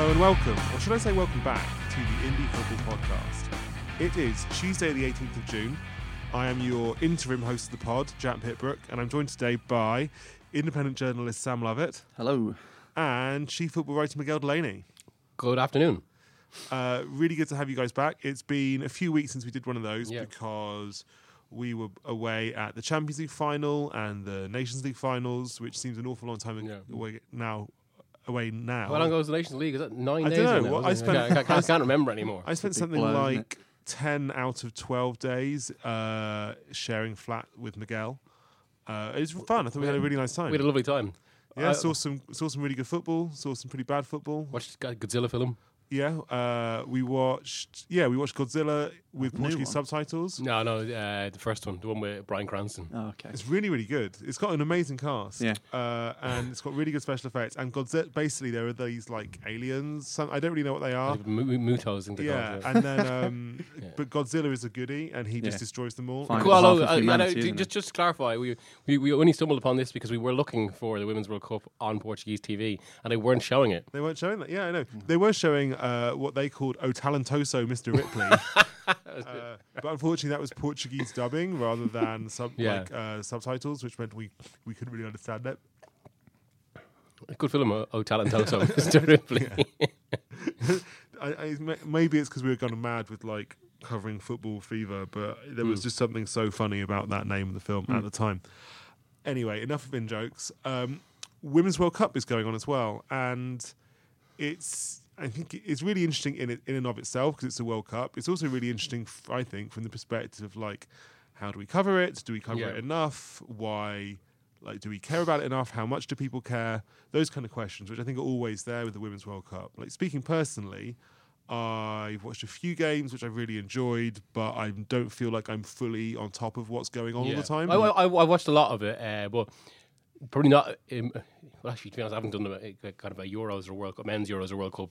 Hello, hello, and welcome, or should I say welcome back to the Indie Football Podcast. It is Tuesday, the 18th of June. I am your interim host of the pod, Jack Pitt-Brooke, and I'm joined today by independent journalist Sam Lovett Hello. and chief football writer Miguel Delaney. Good afternoon. Uh, really good to have you guys back. It's been a few weeks since we did one of those Yeah. because we were away at the Champions League final and the Nations League finals, which seems an awful long time Yeah. away now. Away now. How long ago was the Nations League? Is that nine I days? dunno. ago now, Well, I wasn't spent- I, can't- I can't remember anymore. I spent something blur, like 10 out of 12 days uh, sharing flat with Miguel. Uh, it was fun. I thought we had a really nice time. we had a lovely time. yeah, I saw some saw some really good football, saw some pretty bad football. watched the Godzilla film. Yeah, uh, we watched yeah, we watched Godzilla with New Portuguese one? subtitles. No, no, uh, the first one, the one with Bryan Cranston. Oh, okay. It's really, really good. It's got an amazing cast. Yeah. Uh, and it's got really good special effects. And Godzilla, basically, there are these like aliens. Some, I don't really know what they are. M- M- Mutos, I think they're Yeah, called, and then um, but Godzilla is a goodie, and he just destroys them all. Fine. Cool, half uh, no, humanity, ju- isn't just, just to clarify, we, we we only stumbled upon this because we were looking for the Women's World Cup on Portuguese TV and they weren't showing it. They weren't showing that. Yeah, I know. They were showing uh, what they called O Talentoso Mr. Ripley. uh, but unfortunately, that was Portuguese dubbing rather than sub- Yeah. like, uh, subtitles, which meant we, we couldn't really understand it. Good film, O O Talentoso. Mr. Ripley. I, I, maybe it's because we were going mad with like covering football fever, but there was just something so funny about that name of the film at the time. Anyway, enough of in jokes. Um, Women's World Cup is going on as well, and it's I think it's really interesting in it, in and of itself because it's a World Cup. It's also really interesting, I think, from the perspective of like how do we cover it? Do we cover Yeah. it enough? Why? Like, do we care about it enough? How much do people care? Those kind of questions, which I think are always there with the Women's World Cup. Like, speaking personally, I've watched a few games which I really enjoyed, but I don't feel like I'm fully on top of what's going on all the time. I, I, I watched a lot of it, uh, but probably not. Um, well, actually, to be honest, I haven't done a, a kind of a Euros or World Cup, men's Euros or World Cup.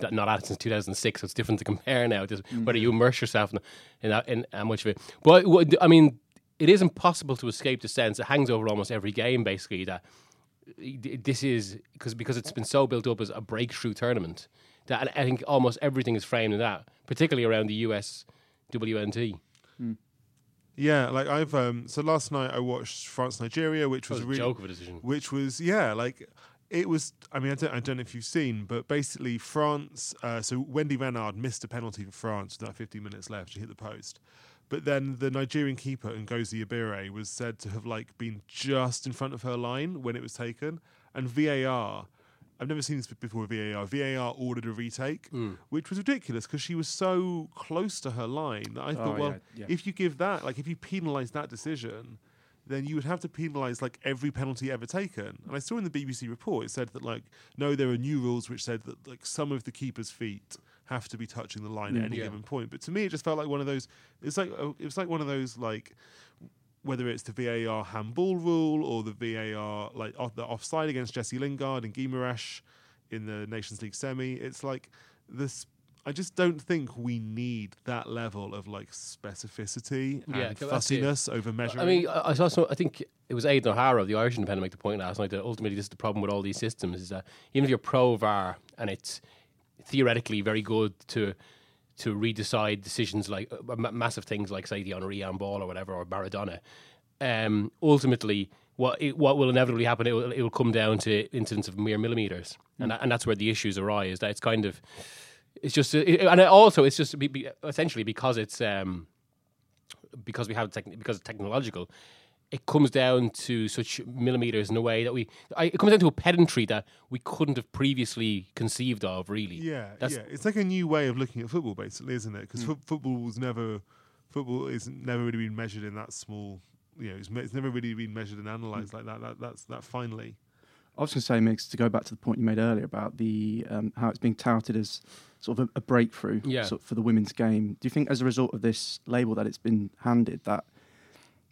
Not not at since 2006, so it's different to compare now. Just whether you immerse yourself in, in, that, in how much of it. But I mean, it is impossible to escape the sense it hangs over almost every game. Basically, that this is because because it's been so built up as a breakthrough tournament that I think almost everything is framed in that, particularly around the US WNT. Yeah, like I've um, so last night I watched France Nigeria, which was, was a really joke of a decision. which was yeah like it was i mean i don't, I don't know if you've seen but basically france uh, so wendy renard missed a penalty for france with about 15 minutes left. She hit the post. But then the nigerian keeper ngozi ibire was said to have like been just in front of her line when it was taken. And var I've never seen this before with VAR. VAR ordered a retake, which was ridiculous because she was so close to her line that I thought, Oh, well, yeah, yeah. if you give that, like if you penalise that decision, then you would have to penalise like every penalty ever taken. And I saw in the BBC report it said that like no, there are new rules which said that like some of the keeper's feet have to be touching the line at any Yeah. given point. But to me, it just felt like one of those. It's like uh, it was like one of those like whether it's the VAR handball rule or the VAR like off, the offside against Jesse Lingard and Guimaraes in the Nations League semi. It's like this. I just don't think we need that level of like specificity Yeah, and fussiness over measuring. I mean, I I saw some. I think it was Aidan O'Hara of the Irish Independent make the point last night that ultimately this is the problem with all these systems is that even if you're pro VAR and it's theoretically very good to to redecide decisions like uh, ma- massive things like say the Henri ball or whatever or Maradona, um, ultimately what it, what will inevitably happen it will, it will come down to incidents of mere millimeters, and that, and that's where the issues arise. That it's kind of it's just it, and it also it's just be, be, essentially because it's um, because we have tech, because it's technological, it comes down to such millimeters in a way that we I, it comes down to a pedantry that we couldn't have previously conceived of. Really, yeah, That's- yeah, it's like a new way of looking at football, basically, isn't it? Because Mm. football was never football is never really been measured in that small you know, it's, me- it's never really been measured and analysed like that. That that's that finally. I was going to say, Migs, to go back to the point you made earlier about the um, how it's being touted as sort of a, a breakthrough Yeah. sort of for the women's game. Do you think, as a result of this label that it's been handed, that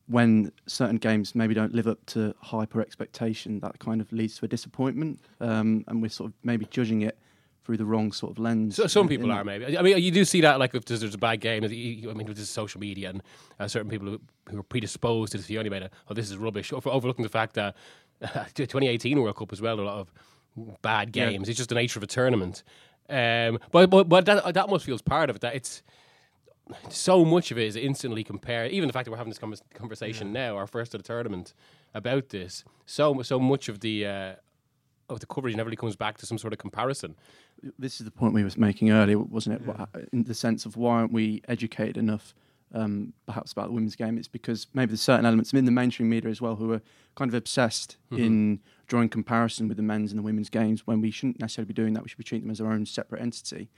when certain games maybe don't live up to hyper expectation, that kind of leads to a disappointment, um, and we're sort of maybe judging it through the wrong sort of lens? So, some in- people in- are maybe. I mean, you do see that like if there's, there's a bad game. I mean, with this social media and uh, certain people who, who are predisposed to the anyway. That, oh, this is rubbish. Over, overlooking the fact that 2018 World Cup as well, a lot of bad Yeah. games. It's just the nature of a tournament. Um, but but but that that almost feels part of it. That it's so much of it is instantly compared. Even the fact that we're having this convers- conversation now, our first of the tournament, about this. So so much of the. Uh, of the coverage never really comes back to some sort of comparison. this is the point we was making earlier, wasn't it? What- In the sense of why aren't we educated enough, um, perhaps about the women's game? It's because maybe there's certain elements in the mainstream media as well who are kind of obsessed in drawing comparison with the men's and the women's games when we shouldn't necessarily be doing that. We should be treating them as their own separate entity.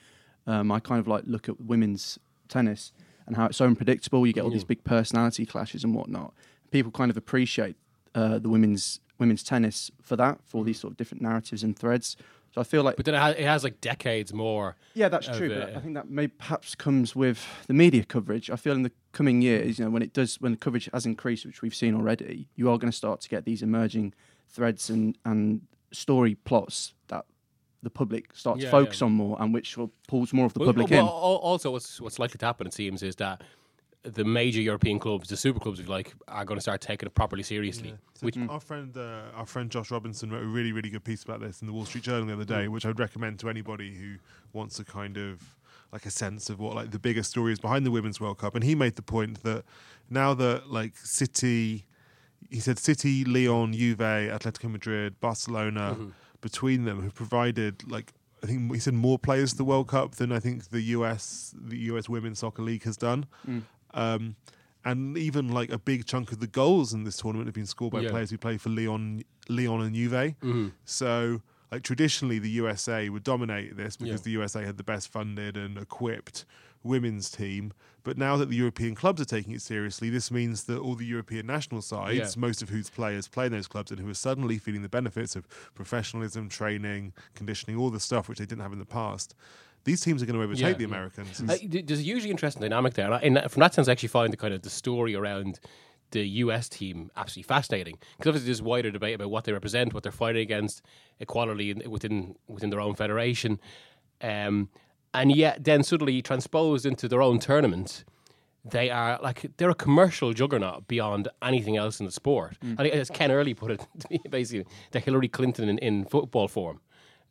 Um, I kind of like look at women's tennis and how it's so unpredictable. You get all these big personality clashes and whatnot. People kind of appreciate uh, the women's women's tennis for that, for these sort of different narratives and threads. So I feel like But then it has, it has like decades more. yeah, that's true. uh, but I think that may perhaps comes with the media coverage. I feel in the coming years, you know, when it does, when the coverage has increased, which we've seen already, you are going to start to get these emerging threads and and story plots that the public starts Yeah, to focus yeah. on more, and which will pulls more of the Well, public well, in. Also, what's what's likely to happen, it seems, is that the major European clubs, the super clubs, if you like, are going to start taking it properly seriously. So Which our friend, uh, our friend Josh Robinson wrote a really, really good piece about this in the Wall Street Journal the other day, which I'd recommend to anybody who wants a kind of like a sense of what like the bigger story is behind the Women's World Cup. And he made the point that now that like City, he said City, Lyon, Juve, Atletico Madrid, Barcelona, between them who provided like. I think he said more players to the World Cup than I think the US, the US Women's Soccer League has done. Um, and even like a big chunk of the goals in this tournament have been scored by Yeah. players who play for Lyon, Lyon and Juve. So, like traditionally, the USA would dominate this because Yeah. the USA had the best funded and equipped women's team. But now that the European clubs are taking it seriously, this means that all the European national sides, Yeah. most of whose players play in those clubs and who are suddenly feeling the benefits of professionalism, training, conditioning, all the stuff which they didn't have in the past. These teams are going to overtake Yeah, the. Americans. Uh, there's a hugely interesting dynamic there, and I, in from that sense, I actually find the kind of the story around the US team absolutely fascinating because obviously there's wider debate about what they represent, what they're fighting against, equality within within their own federation, um, and yet then suddenly transposed into their own tournament. They are like they're a commercial juggernaut beyond anything else in the sport. I think as Ken Early put it, to me, basically, the Hillary Clinton in, in football form.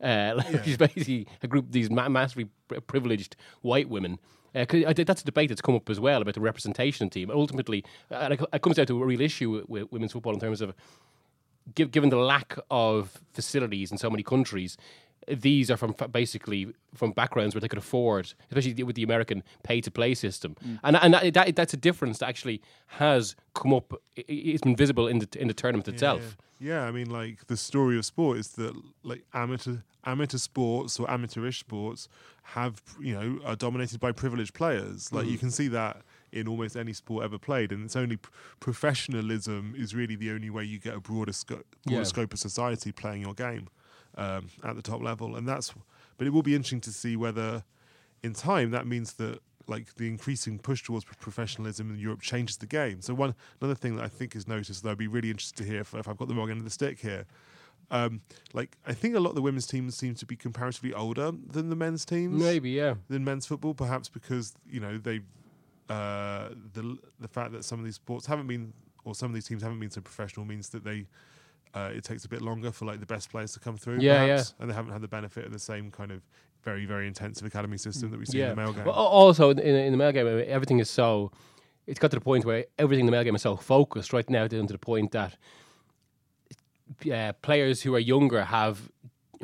Uh, like she's basically a group of these massively privileged white women. Uh, that's a debate that's come up as well about the representation team. Ultimately, uh, it, it comes down to a real issue with, women's football in terms of giv given the lack of facilities in so many countries, these are from basically from backgrounds where they could afford, especially with the American pay-to-play system, and and that, that that's a difference that actually has come up. It's been visible in the in the tournament itself. Yeah, I mean, like the story of sport is that like amateur amateur sports or amateurish sports have you know are dominated by privileged players. Like Mm. you can see that in almost any sport ever played, and it's only p- professionalism is really the only way you get a broader scope broader Yeah. scope of society playing your game um, at the top level, and that's. But it will be interesting to see whether, in time, that means that like the increasing push towards professionalism in Europe changes the game. So one another thing that I think is noticed, though, I'd be really interested to hear if, if I've got the wrong end of the stick here. Um, like I think a lot of the women's teams seem to be comparatively older than the men's teams Maybe, yeah. than men's football, perhaps because you know they uh, the the fact that some of these sports haven't been or some of these teams haven't been so professional means that they uh, it takes a bit longer for like the best players to come through. Yeah, perhaps, and they haven't had the benefit of the same kind of very very intensive academy system that we see in the male game. Well, also in, in the male game, everything is so. It's got to the point where everything in the male game is so focused right now, down to the point that uh, players who are younger have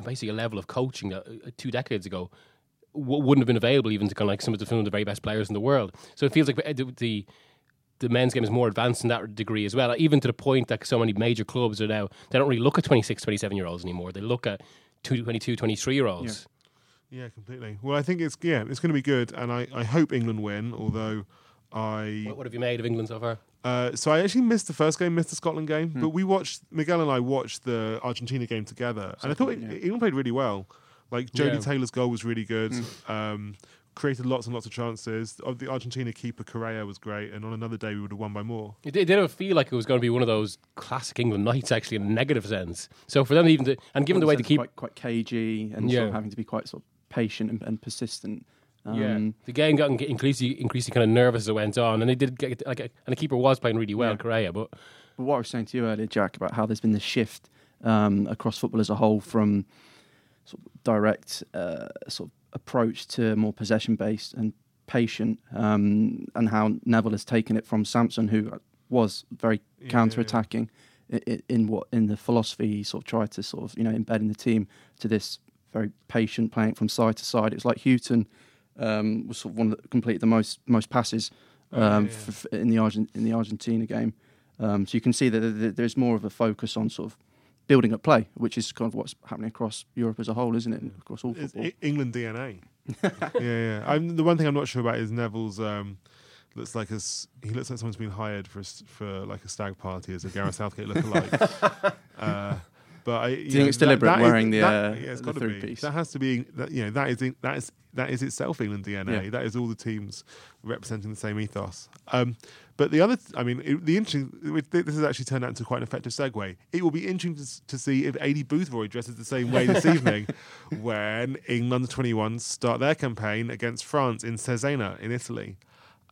basically a level of coaching that uh, two decades ago w- wouldn't have been available even to kind of like some of the some of the very best players in the world. So it feels like uh, the, the the men's game is more advanced in that degree as well, even to the point that so many major clubs are now they don't really look at 26, 27 year olds anymore. They look at two- 22, 23 year olds. Yeah, completely. Well, I think it's yeah, it's going to be good, and I, I hope England win. Although I What, what have you made of England so far? uh, so I actually missed the first game, missed the Scotland game, Hmm. but we watched Miguel and I watched the Argentina game together, and I thought Second, yeah. England played really well. Like Jodie Yeah. Taylor's goal was really good. Hmm. Um, created lots and lots of chances. Of the Argentina keeper Correa was great, and on another day we would have won by more. It did, it did feel like it was going to be one of those classic England nights, actually, in a negative sense. So for them even to, and given the way in they keep, quite, quite cagey and sort Yeah. of having to be quite sort of patient and, and persistent. Um, yeah, the game got increasingly, increasingly kind of nervous as it went on, and they did get like, and the keeper was playing really well, Yeah. Correa, but But what I was saying to you earlier, Jack, about how there's been this shift um, across football as a whole from sort of direct uh, sort of approach to more possession based and patient, um, and how Neville has taken it from Sampson, who was very Yeah. counter attacking in, in what in the philosophy he sort of tried to sort of you know embed in the team to this very patient playing from side to side. It's like Houghton um, was sort of one that completed the most most passes Oh, yeah, um, yeah. f- in the Argent- in the Argentina game. Um, so you can see that th- th- there's more of a focus on sort of building up play, which is kind of what's happening across Europe as a whole, isn't it? And across all football. E- England DNA. yeah, yeah. I'm, the one thing I'm not sure about is Neville's. Um, looks like a s he looks like someone's been hired for a for like a stag party as a Gareth Southgate lookalike. uh, but I, you, you think it's deliberate wearing the, uh, yeah, the three be. piece? That has to be. That, you know, that is that is that is itself England DNA. Yeah. That is all the teams representing the same ethos. Um, but the other, th- I mean, it, the interesting. This has actually turned out into quite an effective segue. It will be interesting to, to see if Aidy Boothroyd dresses the same way this evening when England 21s start their campaign against France in Cesena in Italy.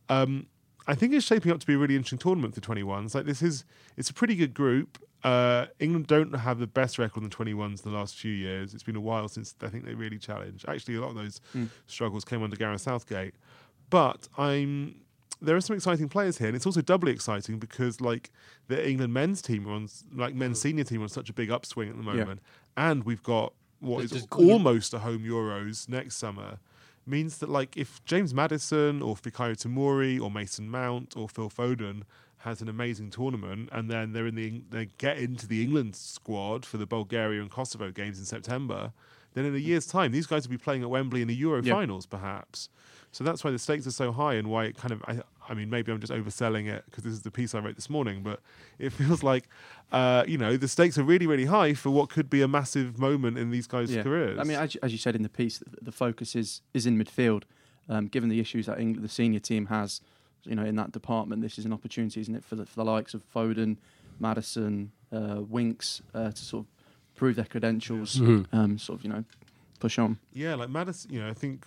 Um, I think it's shaping up to be a really interesting tournament for 21s. Like this is, it's a pretty good group. Uh, England don't have the best record in the 21s in the last few years. It's been a while since I think they really challenged. Actually, a lot of those struggles came under Gareth Southgate. But I'm there are some exciting players here, and it's also doubly exciting because like the England men's team are on, like men's senior team are on such a big upswing at the moment, and we've got what There's is almost a home Euros next summer means that like if James Maddison or Fikayo Tomori or Mason Mount or Phil Foden has an amazing tournament and then they're in the they get into the England squad for the Bulgaria and Kosovo games in September, then in a year's time these guys will be playing at Wembley in the Euro Yeah. finals perhaps. So that's why the stakes are so high and why it kind of I, I mean maybe I'm just overselling it because this is the piece I wrote this morning, but it feels like uh, you know the stakes are really really high for what could be a massive moment in these guys' Yeah. careers. I mean, as, you- as you said in the piece, the, the focus is is in midfield. Um, given the issues that England, the senior team has, you know, in that department, this is an opportunity, isn't it, for the, for the likes of Foden, Maddison, uh, Winks, uh, to sort of prove their credentials, Mm-hmm. um, sort of, you know, push on. Yeah, like Maddison. You know, I think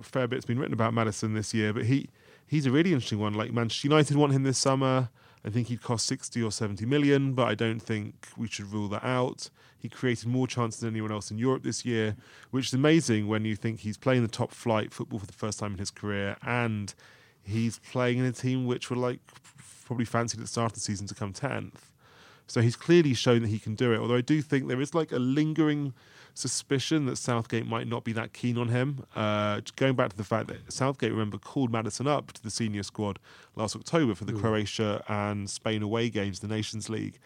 a fair bit's been written about Maddison this year, but he he's a really interesting one. Like Manchester United want him this summer. I think he'd cost sixty or seventy million, but I don't think we should rule that out. He created more chances than anyone else in Europe this year, which is amazing when you think he's playing the top flight football for the first time in his career, and he's playing in a team which were like probably fancied at the start of the season to come tenth. So he's clearly shown that he can do it. Although I do think there is like a lingering suspicion that Southgate might not be that keen on him. Uh, going back to the fact that Southgate, remember, called Maddison up to the senior squad last October for the Croatia and Spain away games, the Nations League.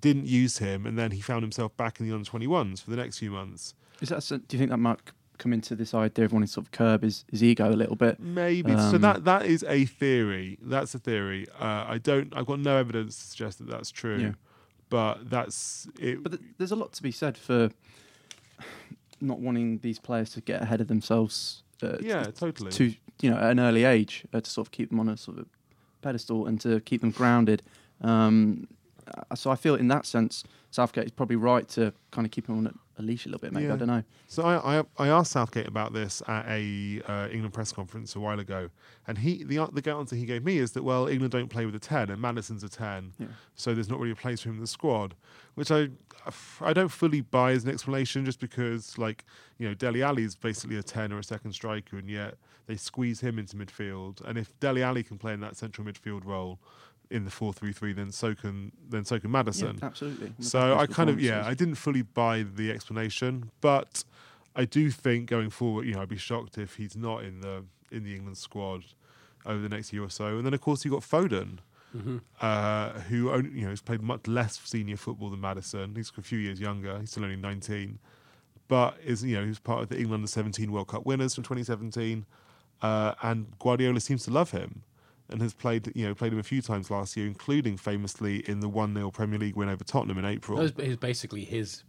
Didn't use him, and then he found himself back in the under 21s for the next few months. Is that? Do you think that c- come into this idea of wanting to sort of curb his, his ego a little bit? Maybe so. Um, That that is a theory. That's a theory. Uh, I don't. I've got no evidence to suggest that that's true. Yeah. But that's it. But th- there's a lot to be said for not wanting these players to get ahead of themselves. Uh, yeah, totally. to you know at an early age uh, to sort of keep them on a sort of pedestal and to keep them grounded. Um, uh, so I feel in that sense, Southgate is probably right to kind of keep him on a, leash a little bit. Maybe Yeah. I don't know. So I, I I asked Southgate about this at a uh, England press conference a while ago, and he the the answer he gave me is that well England don't play with a ten and Maddison's a ten, Yeah. so there's not really a place for him in the squad, which I I don't fully buy as an explanation just because like you know Dele Alli is basically a ten or a second striker, and yet they squeeze him into midfield, and if Dele Alli can play in that central midfield role in the four three three, then so can then so can Maddison. Yeah, absolutely. So I kind of yeah, I didn't fully buy the explanation, but I do think going forward, you know, I'd be shocked if he's not in the in the England squad over the next year or so. And then of course you got Foden, uh, who only, you know has played much less senior football than Maddison. He's a few years younger. He's still only nineteen, but is you know he's part of the England under seventeen World Cup winners from twenty seventeen, uh, and Guardiola seems to love him. And has played you know played him a few times last year, including famously in the one 0 Premier League win over Tottenham in April. That was, basically his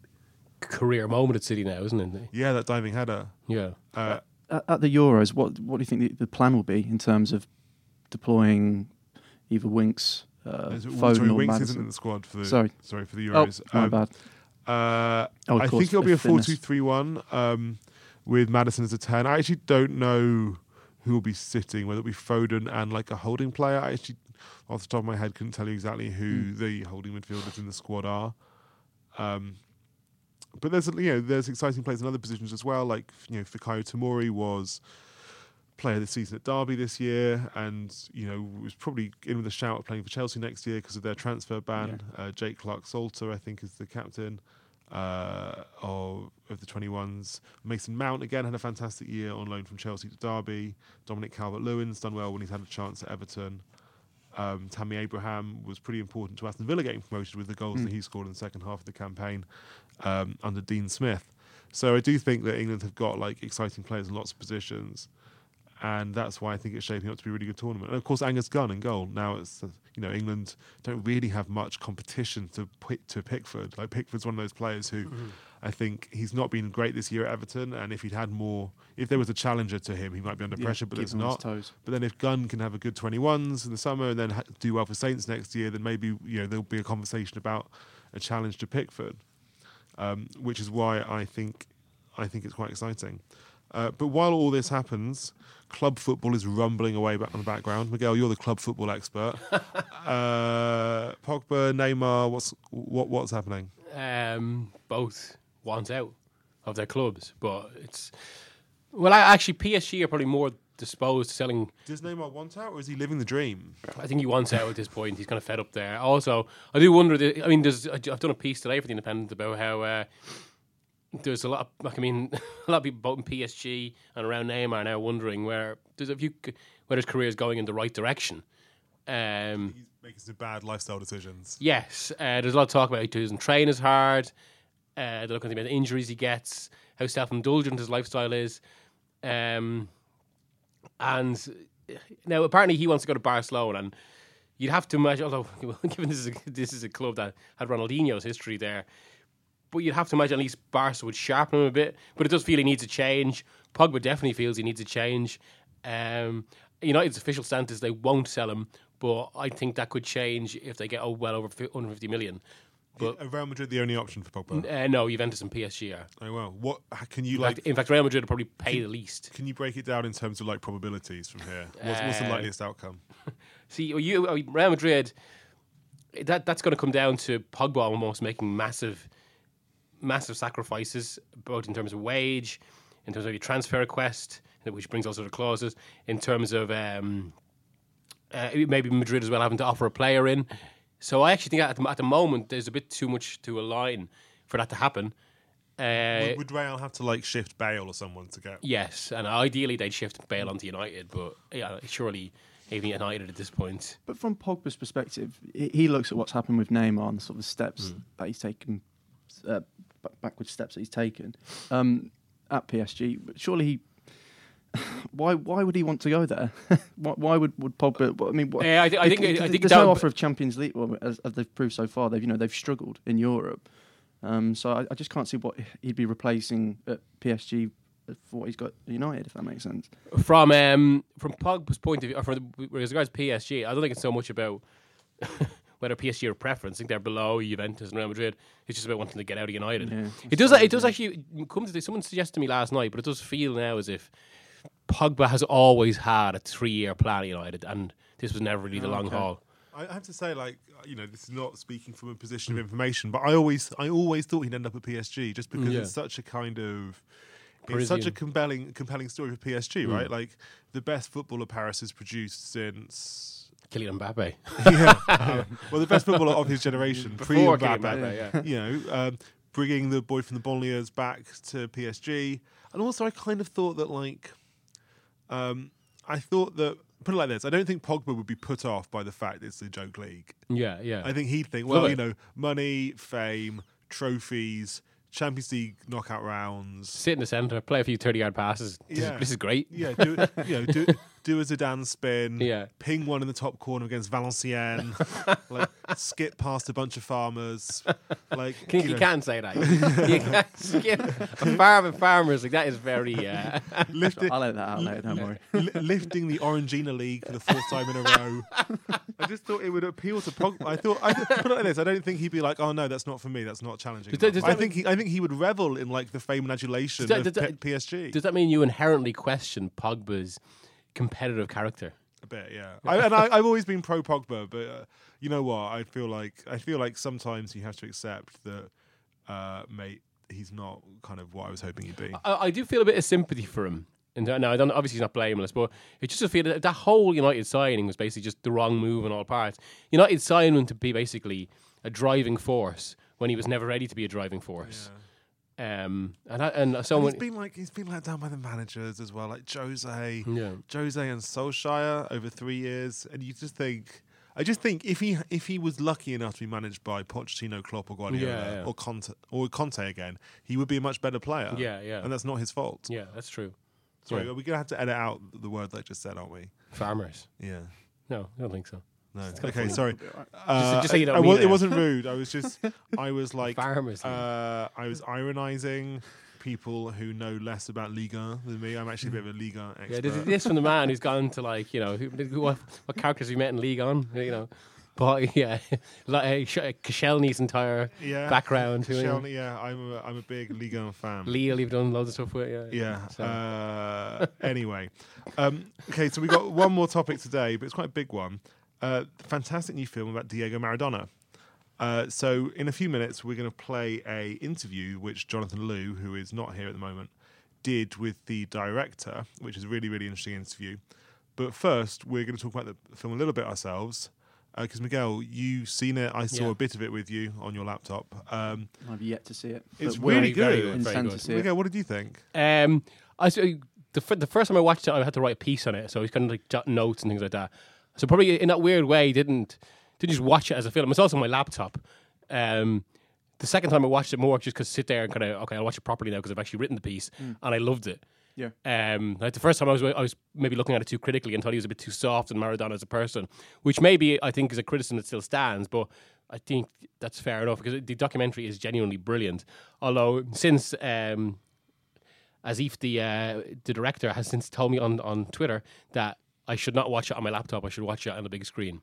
career moment at City now, isn't it? yeah, that diving header. Yeah. Uh, At, at the Euros, what what do you think the, the plan will be in terms of deploying either Winks, uh, is sorry, or Winks isn't in the squad for the Sorry. sorry for the Oh, Euros. my Um, bad. Uh, Oh, I course, think it'll be a fitness. 4 2 3 1 um, with Maddison as a 10. I actually don't know who will be sitting, whether it be Foden and like a holding player. I actually, off the top of my head, couldn't tell you exactly who Hmm. the holding midfielders in the squad are. Um, but there's you know there's exciting players in other positions as well. Like you know Fikayo Tomori was player of the season at Derby this year, and you know was probably in with a shout of playing for Chelsea next year because of their transfer ban. Uh, Jake Clarke-Salter, I think, is the captain uh, of of the 21s. Mason Mount again had a fantastic year on loan from Chelsea to Derby. Dominic Calvert-Lewin's done well when he's had a chance at Everton. Um, Tammy Abraham was pretty important to Aston Villa getting promoted with the goals that he scored in the second half of the campaign um, under Dean Smith. So I do think that England have got like exciting players in lots of positions, and that's why I think it's shaping up to be a really good tournament. And of course, Angus Gunn in goal. Now it's uh, you know England don't really have much competition to pick, to Pickford. Like Pickford's one of those players who I think he's not been great this year at Everton, and if he'd had more, if there was a challenger to him, he might be under Yeah, pressure. But there's him on his not. But then if Gunn can have a good 21s in the summer and then ha- do well for Saints next year, then maybe you know there'll be a conversation about a challenge to Pickford, um, which is why I think I think it's quite exciting. Uh, but while all this happens, club football is rumbling away back on the background. Miguel, you're the club football expert. uh, Pogba, Neymar, what's what what's happening? um, both want out of their clubs, but it's well, I, actually PSG are probably more disposed to selling. Does Neymar want out, or is he living the dream? I think he wants out at this point. He's kind of fed up there. Also, I do wonder. That, I mean, there's I've done a piece today for the Independent about how. Uh, there's a lot of, like, I mean, a lot of people both in PSG and around Neymar are now wondering where there's a few, where his career is going in the right direction. Um, He's making some bad lifestyle decisions. Yes, uh, there's a lot of talk about he doesn't train as hard. Uh, they're looking at the injuries he gets, how self-indulgent his lifestyle is, um, and uh, now apparently he wants to go to Barcelona, and you'd have to imagine. Although, given this is a, this is a club that had Ronaldinho's history there, but you'd have to imagine at least Barca would sharpen him a bit. But it does feel he needs a change. Pogba definitely feels he needs a change. Um, United's official stance is they won't sell him, but I think that could change if they get oh, well over 150 million. But Are Real Madrid the only option for Pogba? uh, no, Juventus and PSG are. Oh well, what can you In, like? fact, in fact, Real Madrid will probably pay the least. Can you break it down in terms of like probabilities from here? What's, what's the Uh, likeliest outcome? See, you uh, Real Madrid, that that's going to come down to Pogba almost making massive, massive sacrifices, both in terms of wage, in terms of your transfer request, which brings all sort of clauses, in terms of um, uh, maybe Madrid as well having to offer a player in. So I actually think at the, at the moment there's a bit too much to align for that to happen. Uh, would, would Real have to like shift Bale or someone to get? yes, and ideally they'd shift Bale onto United, but yeah, surely even United at this point. But from Pogba's perspective, he he looks at what's happened with Neymar and sort of the steps Hmm. that he's taken, uh, b- backward steps that he's taken um, at PSG. But surely he. Why? Why would he want to go there? why, why would would Pogba? I mean, what, Yeah, I thi- I think- th- I th- think there's no offer of Champions League. Well, as, as they've proved so far, they've you know they've struggled in Europe. Um, so I, I just can't see what he'd be replacing at PSG for what he's got at United, if that makes sense. from um, from Pogba's point of view, from the, regards PSG, I don't think it's so much about whether PSG are a preference. I think they're below Juventus and Real Madrid. It's just about wanting to get out of United. Yeah, it does. It does actually come to this. Someone suggested to me last night, but it does feel now as if Pogba has always had a three-year plan at United, and this was never really the long Okay. haul. I have to say, like you know, this is not speaking from a position of information, but I always, I always thought he'd end up at PSG just because Yeah. it's such a kind of. It's such a compelling, compelling story for PSG, hmm. right? Like the best footballer Paris has produced since Kylian Mbappe. yeah. well, the best footballer of his generation, pre Mbappe. Yeah. You know, um, bringing the boy from the banlieues back to PSG, and also I kind of thought that like, um, I thought that put it like this: I don't think Pogba would be put off by the fact it's the joke league. Yeah, yeah. I think he'd think, Love well, it. you know, money, fame, trophies, Champions League knockout rounds. Sit in the centre, play a few thirty-yard passes. This, Yeah. is, this is great. Yeah, do you know, do, do a Zidane spin, Yeah. ping one in the top corner against Valenciennes, like skip past a bunch of farmers, like Can, you you know, can't say that. you can't skip a farm of farmers. Like that is very. Uh, lifting, I'll let that out later. Don't worry. li- lifting the Orangina League for the fourth time in a row. I just thought it would appeal to Pogba. I thought, I put it like this: I don't think he'd be like, "Oh no, that's not for me. That's not challenging." Does that- does I that think he, I think he would revel in like the fame and adulation Does that- of does that- P- PSG. does that mean you inherently question Pogba's competitive character? A bit, yeah. I, and I, I've always been pro Pogba, but uh, you know what? I feel like I feel like sometimes you have to accept that, uh, mate, he's not kind of what I was hoping he'd be. I, I do feel a bit of sympathy for him. And now I don't. Obviously, he's not blameless, but it just feel that that whole United signing was basically just the wrong move on all parts. United signed him to be basically a driving force when he was never ready to be a driving force. Um, and I, and so And he's been like he's been let down by the managers as well, like Jose, yeah. Jose and Solskjaer over three years, and you just think. I just think if he if he was lucky enough to be managed by Pochettino, Klopp, or Guardiola, Yeah, yeah. or Conte, or Conte again, he would be a much better player. Yeah, yeah. and that's not his fault. Yeah, that's true. Sorry, Yeah. we're gonna have to edit out the word that I just said, aren't we? Farmers. Yeah. No, I don't think so. No. Okay, funny. sorry. Uh, just so you don't I, I mean wa- it. it wasn't rude. I was just, I was like, Farmers. uh, I was ironizing people who know less about Liga than me. I'm actually a bit of a Liga expert. yeah, this, this from the man who's gone to like you know who, who, what, what characters have you met in Ligue 1? You know, but yeah, like uh, Sh- entire yeah. background. Who, Shelny, yeah, I'm a, I'm a big Liga fan. Lille, you've done loads of stuff with. Yeah. Yeah. So- Uh, anyway, um, okay, so we got one more topic today, but it's quite a big one. Uh, fantastic new film about Diego Maradona. Uh, so in a few minutes, we're going to play a interview which Jonathan Liew, who is not here at the moment, did with the director, which is a really really interesting interview. But first, we're going to talk about the film a little bit ourselves. Because Miguel, you've seen it. I saw Yeah. a bit of it with you on your laptop. Um, I've yet to see it. It's really very good. good. very good. to see. Miguel, what did you think? Um, I the fir- the first time I watched it, I had to write a piece on it, so I was kind of like jotting notes and things like that. So probably in that weird way, didn't didn't just watch it as a film. It's also on my laptop. Um, the second time I watched it more, just because sit there and kind of okay, I'll watch it properly now because I've actually written the piece and I loved it. Yeah. Um, like the first time I was I was maybe looking at it too critically and thought he was a bit too soft and Maradona as a person, which maybe I think is a criticism that still stands, but I think that's fair enough because the documentary is genuinely brilliant. Although since um, Asif, the uh, the director, has since told me on, on Twitter that I should not watch it on my laptop. I should watch it on the big screen.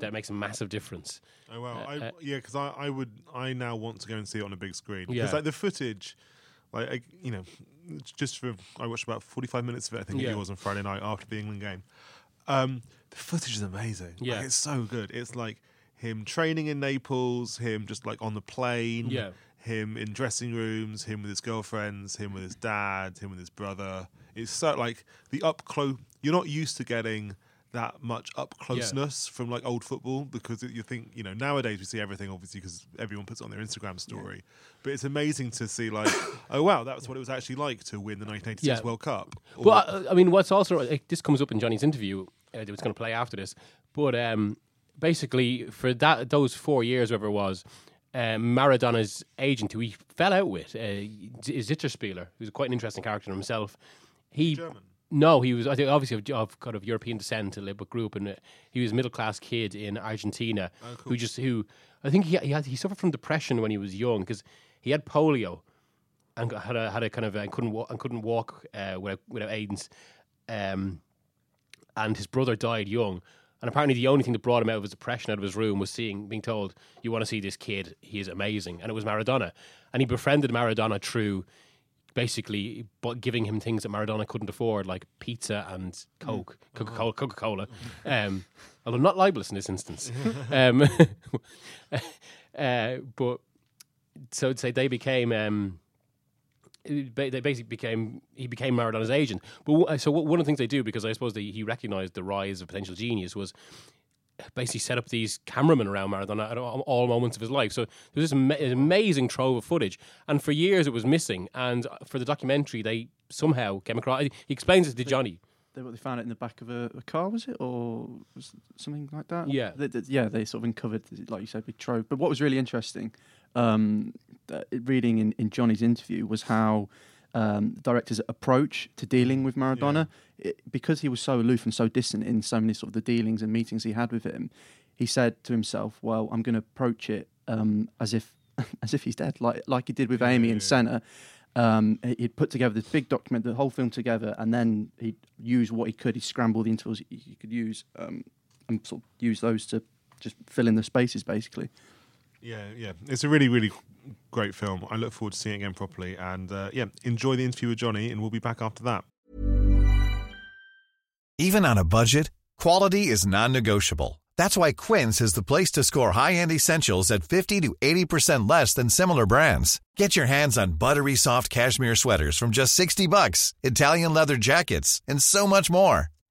That makes a massive difference. Oh well, Uh, I, uh, yeah, because I, I would I now want to go and see it on a big screen because Yeah. like the footage, like I, you know, just for I watched about forty five minutes of it. I think Yeah. it was on Friday night after the England game. Um, the footage is amazing. Yeah. like, it's so good. It's like him training in Naples, him just like on the plane, Yeah. him in dressing rooms, him with his girlfriends, him with his dad, him with his brother. It's so like the up close. You're not used to getting that much up closeness from like old football because it, you think you know nowadays we see everything obviously because everyone puts it on their Instagram story. But it's amazing to see like, oh wow, that's what it was actually like to win the 1986 Yeah. World Cup. Or- Well, I, I mean, what's also like, this comes up in Johnny's interview. Uh, that was going to play after this, but um, basically for that those four years, whatever it was, um, Maradona's agent, who he fell out with, uh, is Cyterszpiler, who's quite an interesting character himself. He German. no, he was I think obviously of, of kind of European descent, but grew up in. A, he was a middle class kid in Argentina who just who I think he he, had, he suffered from depression when he was young because he had polio and had a had a kind of and couldn't walk and couldn't walk uh, without without aidance. Um, and his brother died young. And apparently, the only thing that brought him out of his depression, out of his room, was seeing, being told, "You want to see this kid? He is amazing." And it was Maradona. And he befriended Maradona through basically but giving him things that Maradona couldn't afford, like pizza and Coke, Coca Cola, Coca Cola. Um, although not libelous in this instance. um, uh, but so to say, they became. Um, they basically became he became Maradona's agent. But w- so w- one of the things they do because I suppose they, he recognized the rise of potential genius was basically set up these cameramen around Maradona at all, moments of his life. So there's this ama- amazing trove of footage, and for years it was missing. And for the documentary, they somehow came across. He explains it to Johnny. They, what, they found it in the back of a, a car, was it, or was it something like that? Yeah. They, they- yeah. They sort of uncovered, like you said, big trove. But what was really interesting, um, reading in, in Johnny's interview, was how um, director's approach to dealing with Maradona. It, because he was so aloof and so distant in so many sort of the dealings and meetings he had with him, he said to himself, "Well, I'm going to approach it um, as if as if he's dead, like like he did with Amy and Senna." Um, he'd put together this big document, the whole film together, and then he'd use what he could. He'd scramble the intervals he, he could use, um, and sort of use those to just fill in the spaces, basically. Yeah, yeah. It's a really, really great film. I look forward to seeing it again properly. And uh, yeah, enjoy the interview with Johnny, and we'll be back after that. Even on a budget, quality is non-negotiable. That's why Quince is the place to score high-end essentials at 50 to 80% less than similar brands. Get your hands on buttery soft cashmere sweaters from just 60 bucks, Italian leather jackets, and so much more.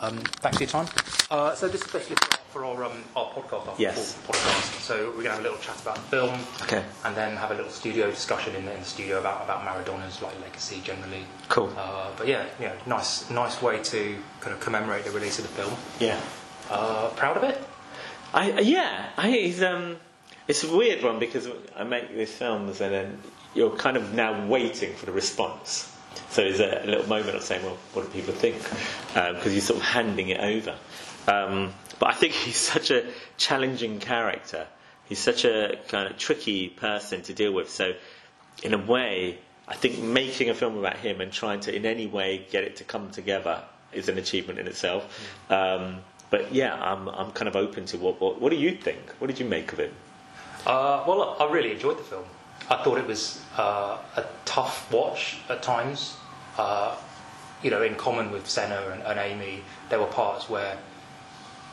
Um, thanks for your time. Uh, so this is basically for our, um, our podcast, our Yes. podcast. So we're going to have a little chat about the film. Okay. And then have a little studio discussion in the, in the studio about, about Maradona's like legacy generally. Cool. Uh, but yeah, you know, nice nice way to kind of commemorate the release of the film. Yeah. Uh, proud of it? I yeah. I it's um it's a weird one because I make these films and then you're kind of now waiting for the response. So there's a, little moment of saying, well, what do people think? Because you're sort of handing it over. Um, but I think he's such a challenging character. He's such a kind of tricky person to deal with. So in a way, I think making a film about him and trying to in any way get it to come together is an achievement in itself. Um, but yeah, I'm I'm kind of open to what, what what do you think? What did you make of it? Uh, well, I really enjoyed the film. I thought it was uh, a tough watch at times. Uh, you know, in common with Senna and, and Amy, there were parts where,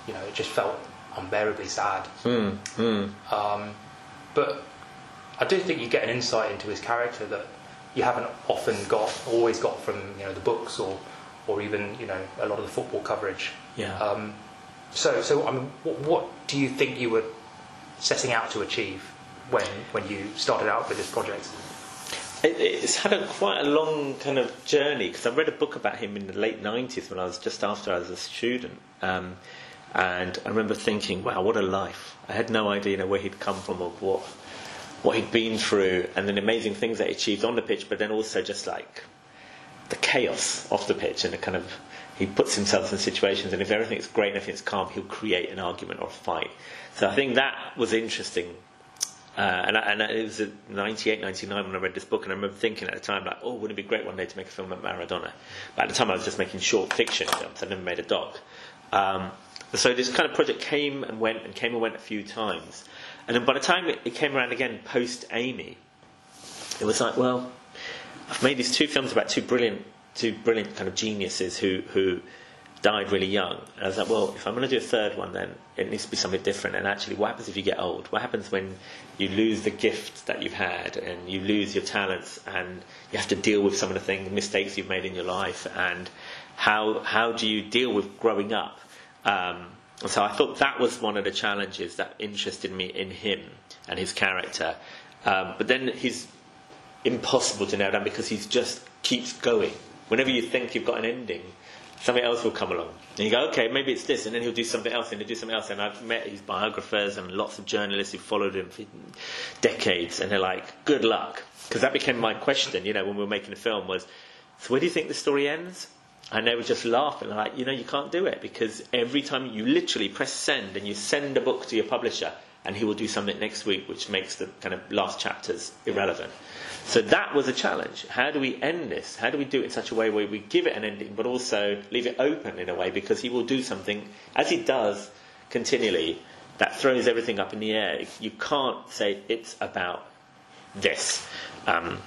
you know, it just felt unbearably sad. Um, but I do think you get an insight into his character that you haven't often got, always got from you know the books or, or even you know a lot of the football coverage. Yeah. Um, so, so I mean, what, what do you think you were setting out to achieve when when you started out with this project? It, it's had a quite a long kind of journey because I read a book about him in the late '90s when I was just after I was a student, um, and I remember thinking, "Wow, what a life!" I had no idea you know, where he'd come from or what what he'd been through, and the amazing things that he achieved on the pitch, but then also just like the chaos off the pitch and the kind of he puts himself in situations, and if everything's great and everything's calm, he'll create an argument or a fight. So I think that was interesting. Uh, and, I, and it was in 98, 99 when I read this book, and I remember thinking at the time, like, oh, wouldn't it be great one day to make a film about Maradona? But at the time, I was just making short fiction films. I never made a doc. Um, so this kind of project came and went and came and went a few times. And then by the time it, it came around again post Amy, it was like, well, I've made these two films about two brilliant, two brilliant kind of geniuses who who died really young. And I was like, well, if I'm going to do a third one, then it needs to be something different. And actually, what happens if you get old? What happens when you lose the gift that you've had and you lose your talents and you have to deal with some of the things, mistakes you've made in your life? And how how do you deal with growing up? Um, and so I thought that was one of the challenges that interested me in him and his character. Um, but then he's impossible to nail down because he just keeps going. Whenever you think you've got an ending, something else will come along. And you go, okay, maybe it's this, and then he'll do something else, and he'll do something else. And I've met his biographers and lots of journalists who followed him for decades, and they're like, good luck. Because that became my question, you know, when we were making the film was, so where do you think the story ends? And they were just laughing, like, you know, you can't do it because every time you literally press send and you send a book to your publisher, and he will do something next week which makes the kind of last chapters irrelevant. So that was a challenge. How do we end this? How do we do it in such a way where we give it an ending but also leave it open in a way because he will do something, as he does continually, that throws everything up in the air. You can't say it's about this. Um,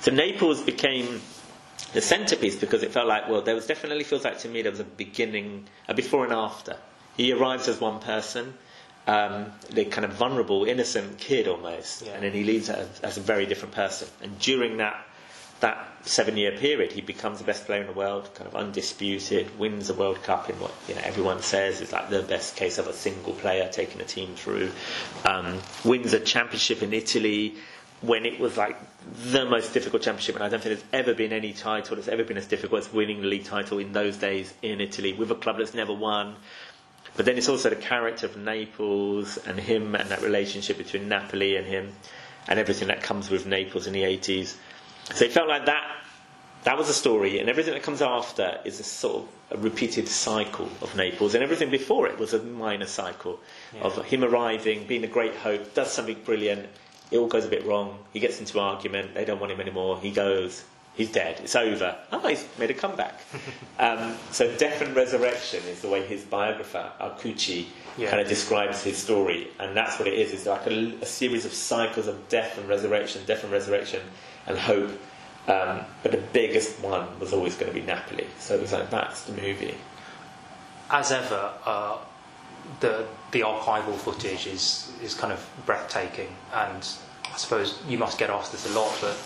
so Naples became the centerpiece because it felt like, well, there was definitely feels like to me there was a beginning, a before and after. He arrives as one person, um, the kind of vulnerable, innocent kid almost, Yeah. and then he leaves as, as a very different person. And during that that seven year period, he becomes the best player in the world, kind of undisputed, wins the World Cup in what you know everyone says is like the best case of a single player taking a team through. Um, wins a championship in Italy when it was like the most difficult championship, and I don't think there's ever been any title that's ever been as difficult as winning the league title in those days in Italy with a club that's never won. But then it's also the character of Naples and him and that relationship between Napoli and him and everything that comes with Naples in the 80s. So it felt like that that was a story, and everything that comes after is a sort of a repeated cycle of Naples, and everything before it was a minor cycle of him arriving, being a great hope, does something brilliant, it all goes a bit wrong, he gets into argument, they don't want him anymore, he goes, he's dead, it's over. Oh, he's made a comeback. um, so death and resurrection is the way his biographer, Arcucci, Yeah. kind of describes his story, and that's what it is. It's like a, a series of cycles of death and resurrection, death and resurrection, and hope. Um, but the biggest one was always going to be Napoli. So it was like that's the movie. as ever, uh, the the archival footage is is kind of breathtaking, and I suppose you must get asked this a lot. But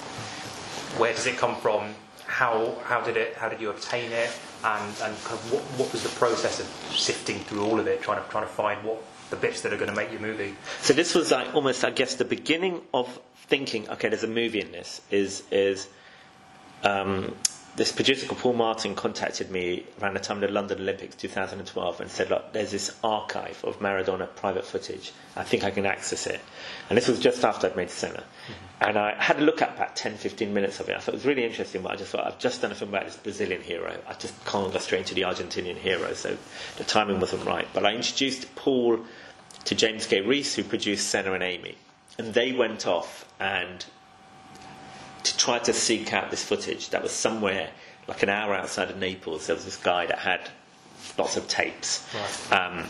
where does it come from? How how did it? How did you obtain it? And and kind of what what was the process of sifting through all of it, trying to trying to find what the bits that are going to make your movie? So this was like almost, I guess, the beginning of thinking. Okay, there's a movie in this. Is is um, this producer called Paul Martin contacted me around the time of the London Olympics 2012 and said, "Look, there's this archive of Maradona private footage. I think I can access it." And this was just after I'd made Senna. Mm-hmm. And I had a look at about 10, 15 minutes of it. I thought it was really interesting, but I just thought, I've just done a film about this Brazilian hero. I just can't go straight into the Argentinian hero, so the timing wasn't right. But I introduced Paul to James Gay-Rees, who produced Senna and Amy. And they went off and to try to seek out this footage that was somewhere like an hour outside of Naples. There was this guy that had lots of tapes. Um,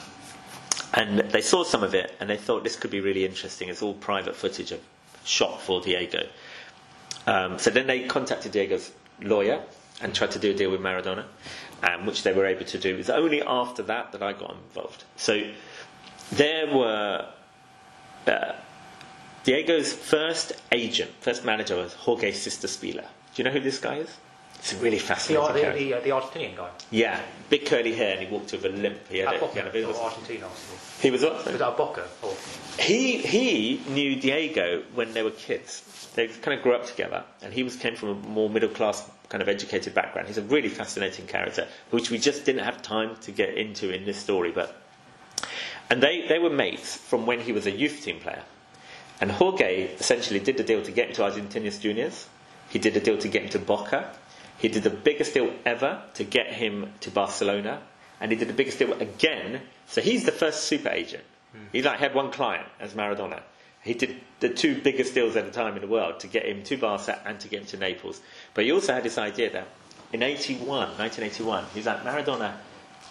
and they saw some of it and they thought this could be really interesting. It's all private footage of shot for Diego. Um, so then they contacted Diego's lawyer and tried to do a deal with Maradona, um, which they were able to do. It was only after that that I got involved. So there were uh, Diego's first agent, first manager was Jorge Cyterszpiler. Do you know who this guy is? It's a really fascinating the, character. the, uh, the Argentinian guy, Yeah, big curly hair, and he walked with a limp. He had, at a, Boca, a bit of or a- Argentina. He was what? Was that Boca? Or, He he knew Diego when they were kids. They kind of grew up together, and he was came from a more middle class kind of educated background. He's a really fascinating character, which we just didn't have time to get into in this story. But and they they were mates from when he was a youth team player. And Jorge essentially did the deal to get into Argentinos Juniors. He did the deal to get him to Boca. He did the biggest deal ever to get him to Barcelona. And he did the biggest deal again. So he's the first super agent. Hmm. He like had one client as Maradona. He did the two biggest deals at a time in the world to get him to Barca and to get him to Naples. But he also had this idea that in 81, 1981, he's like, Maradona,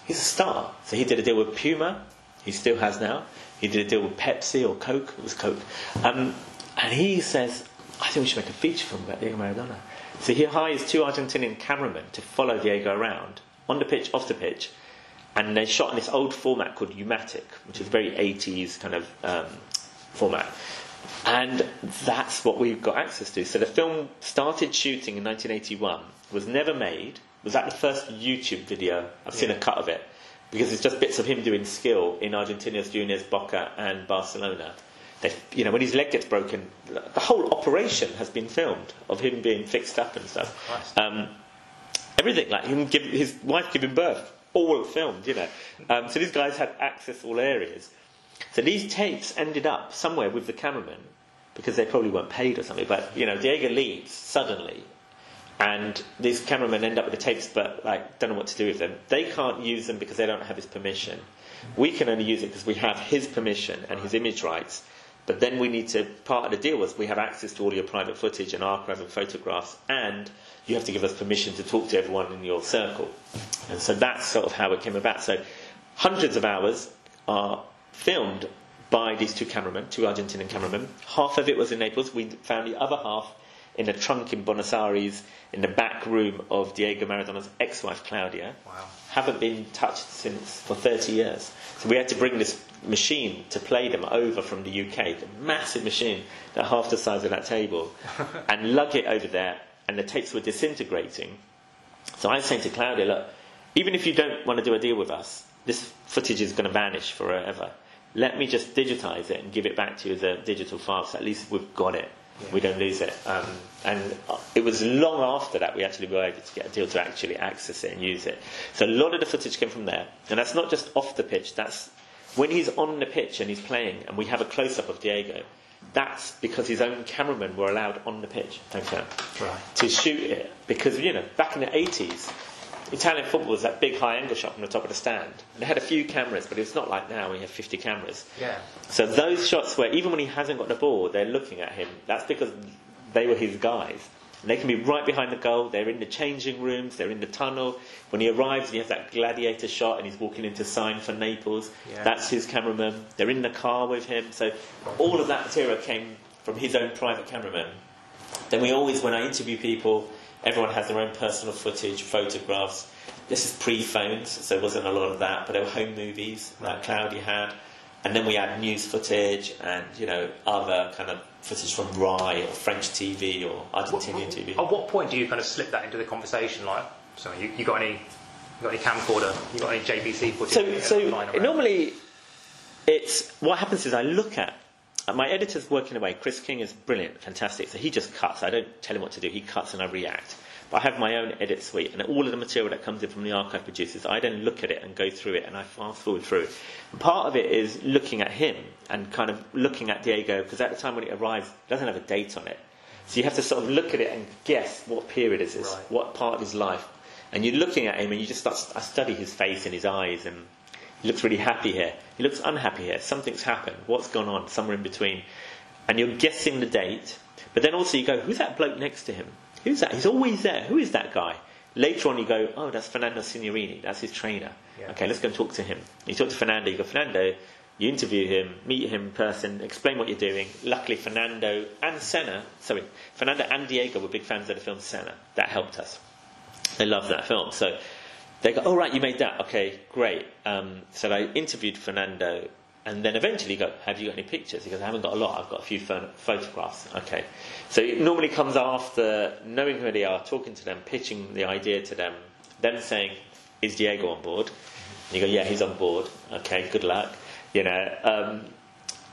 he's a star. So he did a deal with Puma, he still has now. He did a deal with Pepsi or Coke, it was Coke. Um, and he says, I think we should make a feature film about Diego Maradona. So he hires two Argentinian cameramen to follow Diego around, on the pitch, off the pitch, and they shot in this old format called U-matic, which is a very 80s kind of um, format. And that's what we've got access to. So the film started shooting in 1981, was never made, was that the first YouTube video? I've seen a cut of it, because it's just bits of him doing skill in Argentinos Juniors, Boca, and Barcelona. They, you know, when his leg gets broken, the whole operation has been filmed of him being fixed up and stuff. Um, everything like him give his wife giving birth all filmed you know um, so these guys had access to all areas so these tapes ended up somewhere with the cameraman because they probably weren't paid or something but you know Diego leaves suddenly and these cameramen end up with the tapes but like don't know what to do with them. They can't use them because they don't have his permission. We can only use it because we have his permission and his image rights. But then we need to part of the deal was we have access to all your private footage and archive and photographs and you have to give us permission to talk to everyone in your circle. And so that's sort of how it came about. So hundreds of hours are filmed by these two cameramen, two Argentinian cameramen. Half of it was in Naples. We found the other half in a trunk in Buenos Aires in the back room of Diego Maradona's ex-wife Claudia. Wow. Haven't been touched since for 30 years. So we had to bring this machine to play them over from the UK, the massive machine that half the size of that table, and lug it over there. And the tapes were disintegrating. So I was saying to Claudia, look, even if you don't want to do a deal with us, this footage is going to vanish forever. Let me just digitize it and give it back to you as a digital file, so at least we've got it. We don't lose it. Um, and uh, it was long after that we actually were able to get a deal to actually access it and use it. So a lot of the footage came from there. And that's not just off the pitch, that's when he's on the pitch and he's playing and we have a close up of Diego. That's because his own cameramen were allowed on the pitch. Thanks, Jan. Right. To shoot it. Because, you know, back in the 80s, Italian football was that big high angle shot from the top of the stand. And they had a few cameras, but it's not like now we have 50 cameras. Yeah. So those shots where even when he hasn't got the ball, they're looking at him. That's because they were his guys. And they can be right behind the goal. They're in the changing rooms. They're in the tunnel. When he arrives, and he has that gladiator shot, and he's walking into sign for Naples. Yeah. That's his cameraman. They're in the car with him. So all of that material came from his own private cameraman. Then we always, when I interview people, everyone has their own personal footage, photographs. This is pre-phones, so there wasn't a lot of that, but there were home movies that Claudia had, and then we had news footage and you know other kind of footage from Rai or French TV or Argentinian TV. At what point do you kind of slip that into the conversation? Like, so you, you got any, you got any camcorder? You got any JVC footage? So, so normally, it's what happens is I look at my editor's working away. Chris King is brilliant, fantastic. So he just cuts. I don't tell him what to do. He cuts and I react. But I have my own edit suite, and all of the material that comes in from the archive producers, I then look at it and go through it, and I fast forward through. And part of it is looking at him and kind of looking at Diego, because at the time when it arrives, it doesn't have a date on it. So you have to sort of look at it and guess what period is this, Right. what part of his life. And you're looking at him, and you just start. I study his face and his eyes, and he looks really happy here. He looks unhappy here. Something's happened. What's gone on? Somewhere in between. And you're guessing the date. But then also you go, who's that bloke next to him? Who's that? He's always there. Who is that guy? Later on you go, oh, that's Fernando Signorini. That's his trainer. Yeah. Okay, let's go and talk to him. You talk to Fernando. You go, Fernando, you interview him, meet him in person, explain what you're doing. Luckily, Fernando and Senna, sorry, Fernando and Diego were big fans of the film Senna. That helped us. They loved that film. So they go, oh, right, you made that. Okay, great. Um, so I interviewed Fernando, and then eventually go, have you got any pictures? He goes, I haven't got a lot. I've got a few pho- photographs. Okay. So it normally comes after knowing who they are, talking to them, pitching the idea to them, them saying, is Diego on board? And you go, yeah, he's on board. Okay, good luck. You know, um,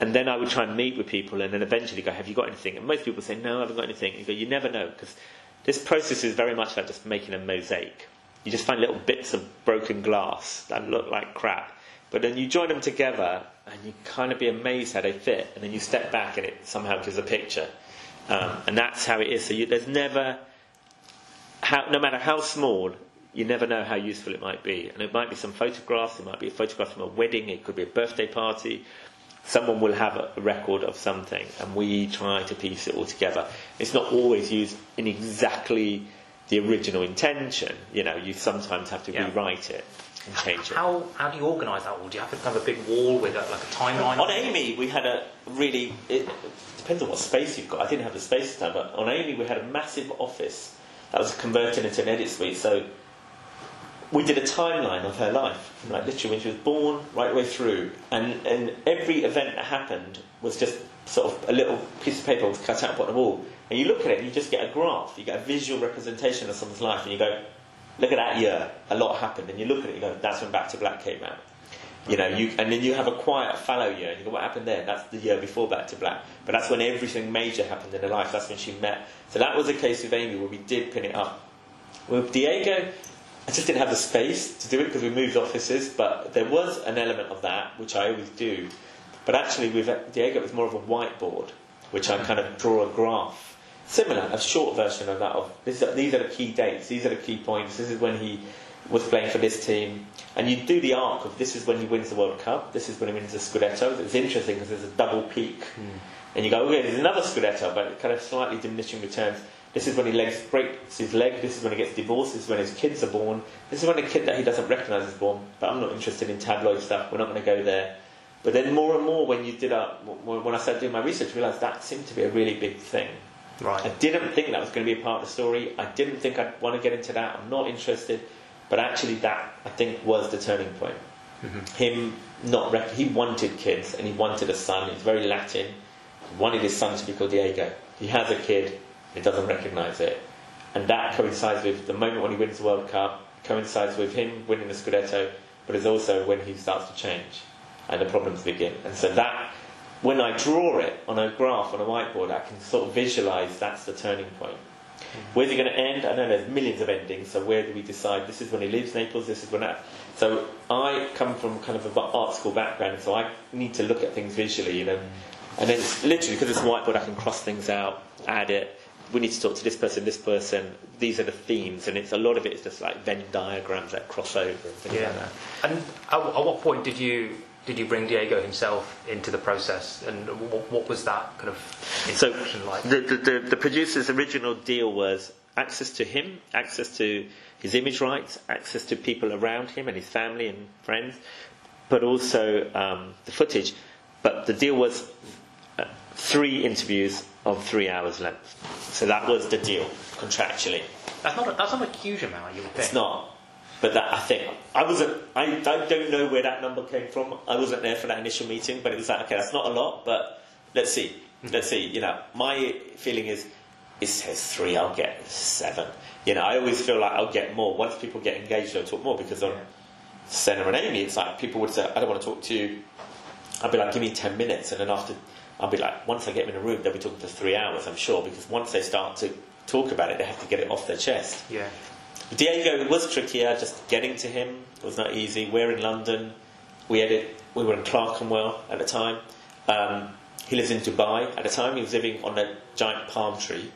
and then I would try and meet with people, and then eventually go, "Have you got anything?" And most people say, "No, I haven't got anything." And you go, "You never know," because this process is very much like just making a mosaic. You just find little bits of broken glass that look like crap, but then you join them together, and you kind of be amazed how they fit, and then you step back, and it somehow gives a picture. Um, and that's how it is. So you, there's never, how, no matter how small, you never know how useful it might be. And it might be some photographs, it might be a photograph from a wedding, it could be a birthday party. Someone will have a, record of something, and we try to piece it all together. It's not always used in exactly the original intention. You know, you sometimes have to Yeah. rewrite it and change it. How, how do you organise that all? Do you have to have a big wall with a, like a timeline? On Amy, we had a really. It depends on what space you've got. I didn't have the space this time, but on Amy, we had a massive office that was converted into an edit suite. So we did a timeline of her life, like literally when she was born, right the way through, and and every event that happened was just sort of a little piece of paper was cut out on the wall, and you look at it, and you just get a graph, you get a visual representation of someone's life, and you go, look at that year, a lot happened, and you look at it, you go, that's when Back to Black came out. You know, you, and then you have a quiet fallow year, and you go, what happened there? That's the year before Back to Black. But that's when everything major happened in her life. That's when she met. So that was a case with Amy where we did pin it up. With Diego, I just didn't have the space to do it because we moved offices, but there was an element of that, which I always do. But actually, with uh, Diego, it was more of a whiteboard, which I kind of draw a graph. Similar, a short version of that. Of this, these are the key dates. These are the key points. This is when he was playing for this team, and you do the arc of this is when he wins the World Cup. This is when he wins the Scudetto. It's interesting because there's a double peak, hmm. and you go, okay, there's another Scudetto, but kind of slightly diminishing returns. This is when he legs breaks his leg. This is when he gets divorced. This is when his kids are born. This is when a kid that he doesn't recognise is born. But I'm not interested in tabloid stuff. We're not going to go there. But then more and more, when you did up, when I started doing my research, I realised that seemed to be a really big thing. Right. I didn't think that was going to be a part of the story. I didn't think I'd want to get into that. I'm not interested. But actually, that I think was the turning point. Mm-hmm. Him not rec- he wanted kids and he wanted a son. He's very Latin. He wanted his son to be called Diego. He has a kid. He doesn't recognise it, and that coincides with the moment when he wins the World Cup. Coincides with him winning the Scudetto, but it's also when he starts to change and the problems begin. And so that when I draw it on a graph on a whiteboard, I can sort of visualize that's the turning point. Where's it going to end? I know there's millions of endings, so where do we decide this is when he leaves Naples, this is when that. So I come from kind of an art school background, so I need to look at things visually, you know. And then it's literally because it's a whiteboard, I can cross things out, add it. We need to talk to this person, this person. These are the themes, and it's a lot of it is just like Venn diagrams that cross over and things Yeah. like that. And at, at what point did you did you bring Diego himself into the process, and what, what was that kind of So like? the, the, the, the producer's original deal was access to him, access to his image rights, access to people around him and his family and friends, but also um, the footage. But the deal was uh, three interviews of three hours length. So that was the deal contractually. That's not a, that's not a huge amount, you would think. It's not. But that I think I wasn't. I, I don't know where that number came from. I wasn't there for that initial meeting, but it was like, okay, that's not a lot, but let's see, hmm. let's see. You know, my feeling is, it says three, I'll get seven. You know, I always feel like I'll get more once people get engaged. They'll talk more because on Senna and Amy, it's like people would say, I don't want to talk to you. I'd be like, give me ten minutes, and then after, I'll be like, once I get them in a room, they'll be talking for three hours. I'm sure because once they start to talk about it, they have to get it off their chest. Yeah. Diego was trickier, just getting to him was not easy. We're in London. We edit. We were in Clerkenwell at the time. Um, he lives in Dubai at the time. He was living on a giant palm tree.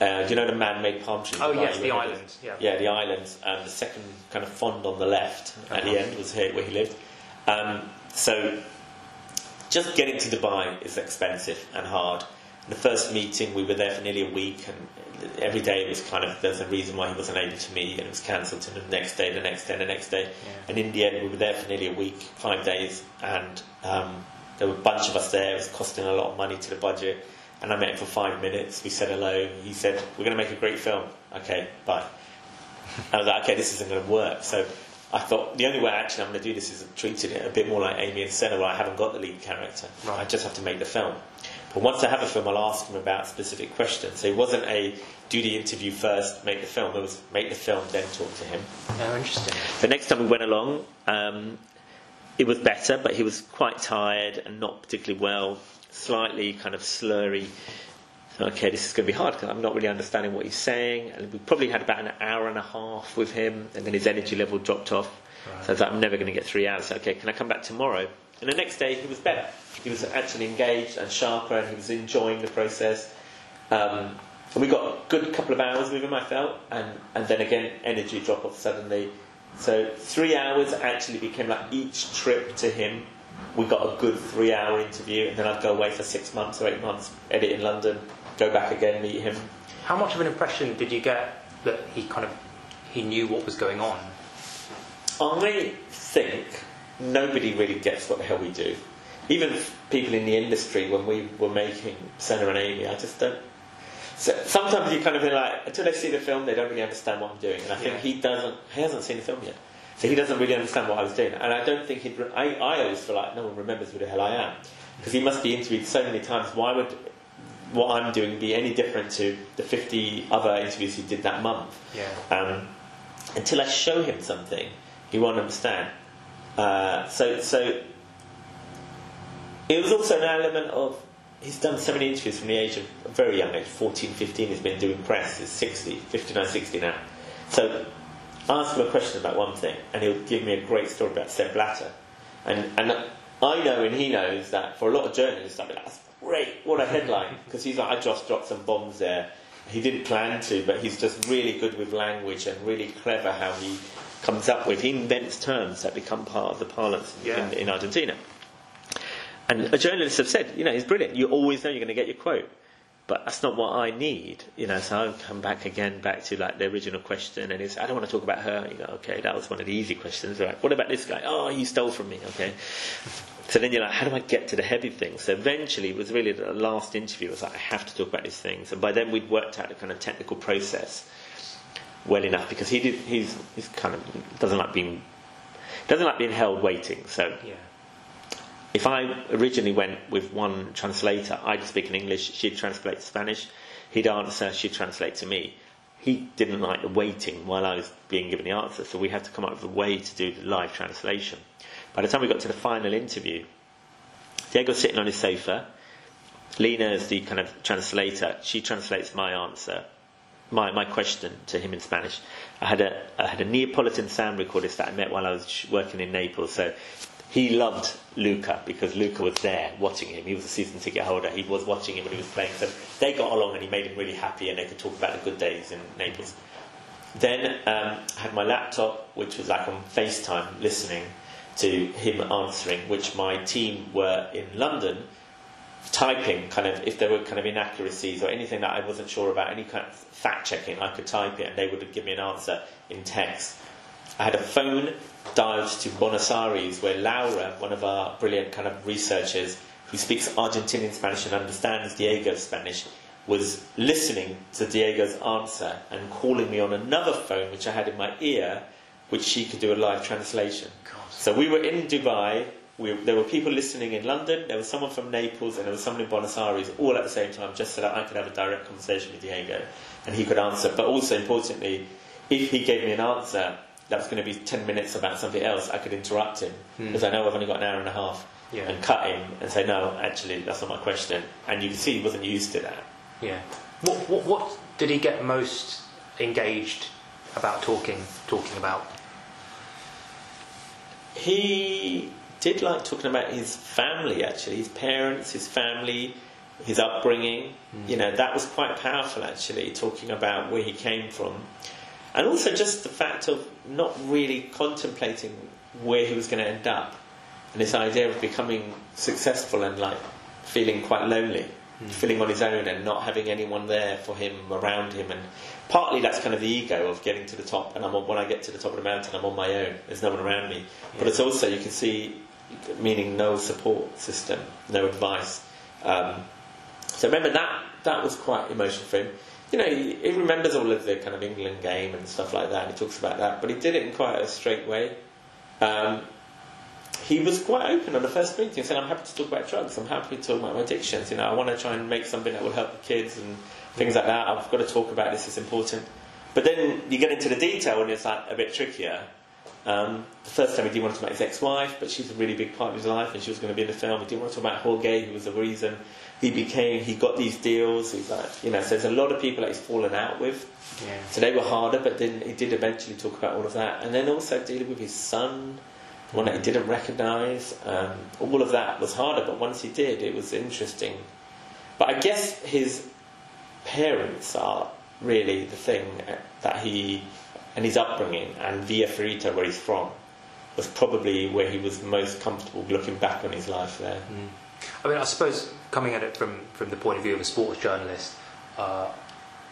Uh, do you know the man-made palm tree? Oh Dubai? yes, the island. Yeah. Yeah, the islands. And the second kind of fond on the left at the Uh-huh. end was here where he lived. Um, so just getting to Dubai is expensive and hard. The first meeting, we were there for nearly a week, and every day it was kind of there's a reason why he wasn't able to meet, and it was cancelled to the next day, the next day, the next day. And in the end, we were there for nearly a week, five days, and um, there were a bunch of us there. It was costing a lot of money to the budget. And I met him for five minutes. We said hello. He said, "We're going to make a great film." Okay, bye. I was like, okay, this isn't going to work. So I thought the only way actually I'm going to do this is treating it a bit more like Amy and Senna, where I haven't got the lead character. Right. I just have to make the film. But once I have a film, I'll ask him about specific questions. So it wasn't a do the interview first, make the film. It was make the film, then talk to him. Oh, interesting. The next time we went along, um, it was better, but he was quite tired and not particularly well, slightly kind of slurry. So, okay, this is going to be hard because I'm not really understanding what he's saying. And we probably had about an hour and a half with him, and then his energy level dropped off. So I was like, I'm never going to get three hours. So, okay, can I come back tomorrow? And the next day, he was better. He was actually engaged and sharper, and he was enjoying the process. Um, and we got a good couple of hours with him, I felt, and, and then again, energy drop off suddenly. So three hours actually became like each trip to him. We got a good three hour interview, and then I'd go away for six months or eight months, edit in London, go back again, meet him. How much of an impression did you get that he kind of he knew what was going on? I think nobody really gets what the hell we do. Even people in the industry, when we were making Senna and Amy, I just don't. So sometimes you kind of feel like until they see the film, they don't really understand what I'm doing, and I think Yeah. he doesn't. He hasn't seen the film yet, so he doesn't really understand what I was doing. And I don't think he'd. re- I, I always feel like no one remembers who the hell I am because he must be interviewed so many times. Why would what I'm doing be any different to the 50 other interviews he did that month? Yeah. um, until I show him something, he won't understand. Uh, so, so it was also an element of he's done so many interviews from the age of a very young age, 14, 15, he's been doing press, he's 60, 59, 60 now. So ask him a question about one thing, and he'll give me a great story about Sepp Blatter. And, and I know and he knows that for a lot of journalists, I'll be like, that's great, what a headline. Because he's like, I just dropped some bombs there. He didn't plan to, but he's just really good with language and really clever how he comes up with. He invents terms that become part of the parlance Yeah. in, in Argentina. And a journalist have said, you know, he's brilliant. You always know you're going to get your quote. but that's not what I need, you know. So I've come back again, back to like the original question, and it's I don't want to talk about her. You go, okay, that was one of the easy questions. Right? What about this guy? Oh, you stole from me. Okay. So then you're like, how do I get to the heavy things? So eventually, it was really the last interview. was like, I have to talk about these things, and by then we'd worked out the kind of technical process well enough because he did. He's he's kind of doesn't like being doesn't like being held waiting. So Yeah. if I originally went with one translator, I'd speak in English, she'd translate to Spanish, he'd answer, she'd translate to me. He didn't like the waiting while I was being given the answer, so we had to come up with a way to do the live translation. By the time we got to the final interview, Diego's sitting on his sofa. Lena is the kind of translator. She translates my answer, my, my question to him in Spanish. I had a I had a Neapolitan sound recordist that I met while I was working in Naples. So he loved Luca because Luca was there watching him. He was a season ticket holder. He was watching him when he was playing. So they got along and he made him really happy and they could talk about the good days in Naples. Then um, I had my laptop, which was like on FaceTime, listening to him answering, which my team were in London typing kind of if there were kind of inaccuracies or anything that I wasn't sure about, any kind of fact checking, I could type it and they would give me an answer in text. I had a phone dialed to Buenos Aires where Laura, one of our brilliant kind of researchers who speaks Argentinian Spanish and understands Diego's Spanish, was listening to Diego's answer and calling me on another phone which I had in my ear, which she could do a live translation. So we were in Dubai. We, there were people listening in London. There was someone from Naples, and there was someone in Buenos Aires, all at the same time, just so that I could have a direct conversation with Diego, and he could answer. But also importantly, if he gave me an answer that was going to be ten minutes about something else, I could interrupt him hmm. because I know I've only got an hour and a half, Yeah. and cut him and say, "No, actually, that's not my question." And you can see he wasn't used to that. Yeah. What, what, what did he get most engaged about talking talking about? He did like talking about his family, actually, his parents, his family, his upbringing. Mm. You know, that was quite powerful, actually, talking about where he came from. And also just the fact of not really contemplating where he was going to end up. And this idea of becoming successful and like feeling quite lonely, mm. feeling on his own and not having anyone there for him around him. And partly that's kind of the ego of getting to the top. And I'm on, when I get to the top of the mountain, I'm on my own. There's no one around me. But it's also you can see, meaning no support system, no advice. Um, so remember that that was quite emotional for him. You know, he, he remembers all of the kind of England game and stuff like that. And he talks about that, but he did it in quite a straight way. Um, he was quite open on the first meeting, saying, "I'm happy to talk about drugs. I'm happy to talk about my addictions. You know, I want to try and make something that will help the kids and things like that. I've got to talk about this. It's important." But then you get into the detail, and it's like a bit trickier. Um, the first time he didn't want to talk about his ex-wife, but she's a really big part of his life, and she was going to be in the film. He didn't want to talk about Jorge, who was the reason he became. He got these deals. He's like, you know, so there's a lot of people that he's fallen out with. Yeah. So they were harder, but then he did eventually talk about all of that, and then also dealing with his son, the one that he didn't recognise. Um, all of that was harder, but once he did, it was interesting. But I guess his parents are really the thing that he and his upbringing and Villa Fiorito, where he's from, was probably where he was most comfortable looking back on his life there. I mean, I suppose coming at it from, from the point of view of a sports journalist, uh,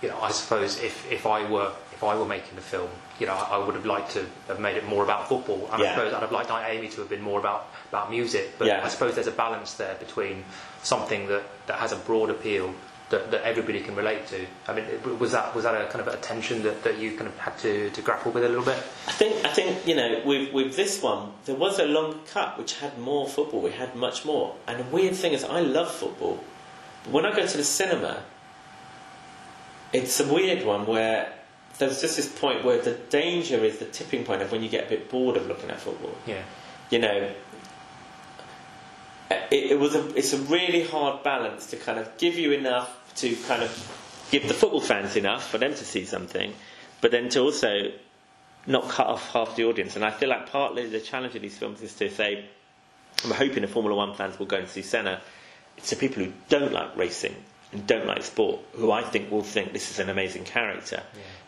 you know, I suppose if, if I were if I were making a film, you know, I, I would have liked to have made it more about football. And I suppose I'd have liked Amy to have been more about, about music. But Yeah. I suppose there's a balance there between something that, that has a broad appeal that, that everybody can relate to. I mean, was that was that a kind of a tension that, that you kind of had to, to grapple with a little bit? I think I think you know with with this one there was a long cut which had more football. We had much more. And the weird thing is, I love football. But when I go to the cinema, it's a weird one where there's just this point where the danger is the tipping point of when you get a bit bored of looking at football. Yeah. You know, it, it was a it's a really hard balance to kind of give you enough to kind of give the football fans enough for them to see something, but then to also not cut off half the audience. And I feel like partly the challenge of these films is to say, I'm hoping the Formula One fans will go and see Senna. It's the people who don't like racing and don't like sport who I think will think this is an amazing character.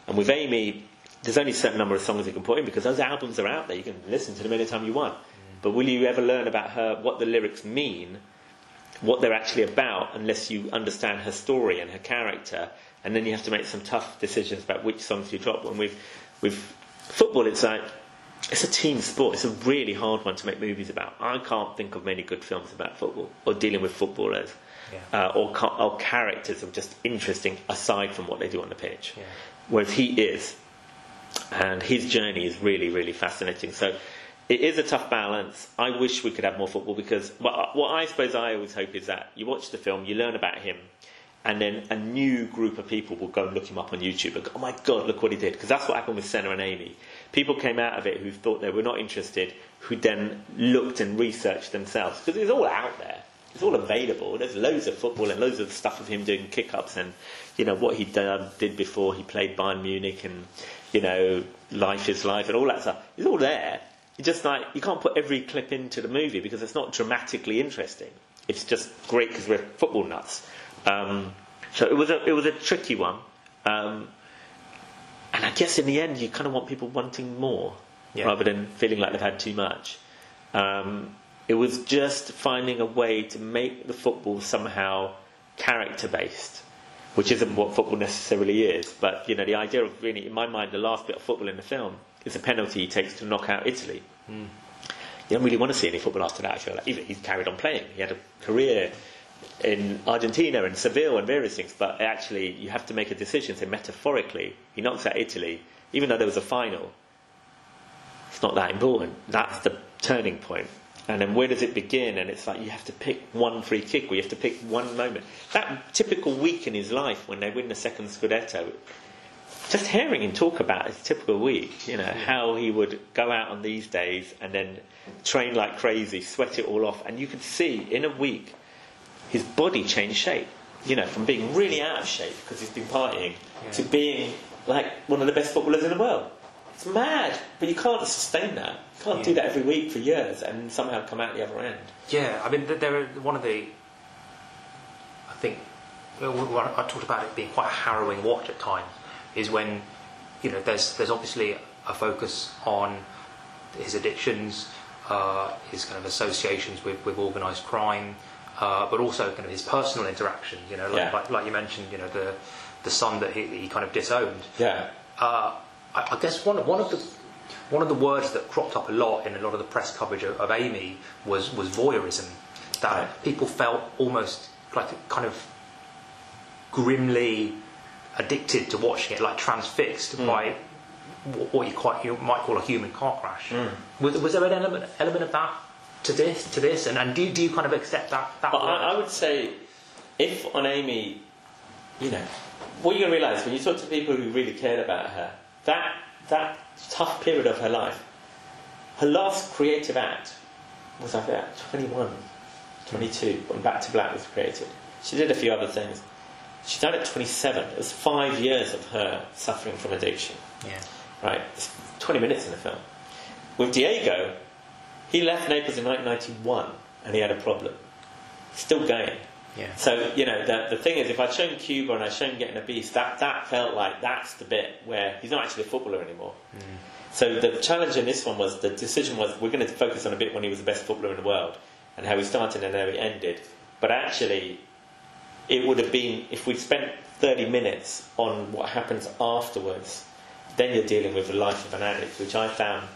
And with Amy, there's only a certain number of songs you can put in because those albums are out there. You can listen to them anytime you want. Mm. But will you ever learn about her, what the lyrics mean? What they're actually about unless you understand her story and her character, and then you have to make some tough decisions about which songs you drop. And with with football, it's like it's a team sport. It's a really hard one to make movies about. I can't think of many good films about football or dealing with footballers. Yeah. Uh, or, or characters are just interesting aside from what they do on the pitch. Yeah. Whereas he is, and his journey is really, really fascinating. So it is a tough balance. I wish we could have more football because what, what I suppose I always hope is that you watch the film, you learn about him, and then a new group of people will go and look him up on YouTube and go, oh my god, look what he did. Because that's what happened with Senna and Amy. People came out of it who thought they were not interested, who then looked and researched themselves. Because it's all out there. It's all available. There's loads of football and loads of stuff of him doing kick ups and, you know, what he did before he played Bayern Munich and, you know, Life is Life and all that stuff. It's all there. You just like, you can't put every clip into the movie because it's not dramatically interesting. It's just great because we're football nuts. Um, so it was a, it was a tricky one. Um, and I guess in the end, you kind of want people wanting more Yeah. rather than feeling like they've had too much. Um, it was just finding a way to make the football somehow character based, which isn't what football necessarily is. But you know, the idea of really, in my mind, the last bit of football in the film is a penalty he takes to knock out Italy. Hmm. You don't really want to see any football after that. I feel like even he's carried on playing. He had a career in Argentina and Seville and various things, but actually you have to make a decision. So metaphorically, he knocks out Italy, even though there was a final. It's not that important. That's the turning point. And then where does it begin? And it's like you have to pick one free kick, or you have to pick one moment. That typical week in his life when they win the second Scudetto, just hearing him talk about his typical week, you know, how he would go out on these days and then train like crazy, sweat it all off, and you could see in a week his body changed shape. You know, from being really out of shape because he's been partying to being like one of the best footballers in the world. It's mad, but you can't sustain that. You can't do that every week for years and somehow come out the other end. Yeah, I mean, there are one of the. I think well, I talked about it being quite a harrowing watch at times. Is when you know there's there's obviously a focus on his addictions, uh, his kind of associations with, with organised crime, uh, but also kind of his personal interactions. You know, like, Yeah. like, like you mentioned, you know the the son that he, he kind of disowned. Yeah. Uh, I, I guess one of, one of the one of the words that cropped up a lot in a lot of the press coverage of, of Amy was was voyeurism. That Right. people felt almost like kind of grimly addicted to watching it, like transfixed mm. by what you quite you might call a human car crash. Mm. Was, was there an element element of that to this to this, and, and do, do you kind of accept that? that But? I, I would say, if on Amy, you know, what you're going to realise when you talk to people who really cared about her, that that tough period of her life, her last creative act was I think 21, 22 when Back to Black was created. She did a few other things. She died at 27. It was five years of her suffering from addiction. yeah. Right, it's 20 minutes in the film. With Diego, he left Naples in 1991 and he had a problem. Still going. Yeah. So, you know, the, the thing is, if I'd shown Cuba and I'd shown Getting a Beast, that, that felt like that's the bit where he's not actually a footballer anymore. Mm. So the challenge in this one was, the decision was, we're going to focus on a bit when he was the best footballer in the world and how he started and how he ended. But actually, it would have been, if we'd spent 30 minutes on what happens afterwards, then you're dealing with the life of an addict, which I found,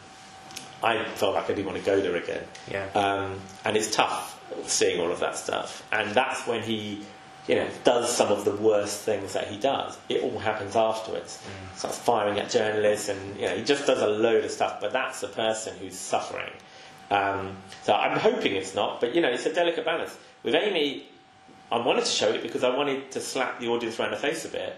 I felt like I didn't want to go there again. Yeah. Um, and it's tough seeing all of that stuff. And that's when he, you know, does some of the worst things that he does. It all happens afterwards. Starts firing at journalists, and you know, he just does a load of stuff. But that's the person who's suffering. Um, so I'm hoping it's not, but you know, it's a delicate balance. With Amy, I wanted to show it because I wanted to slap the audience around the face a bit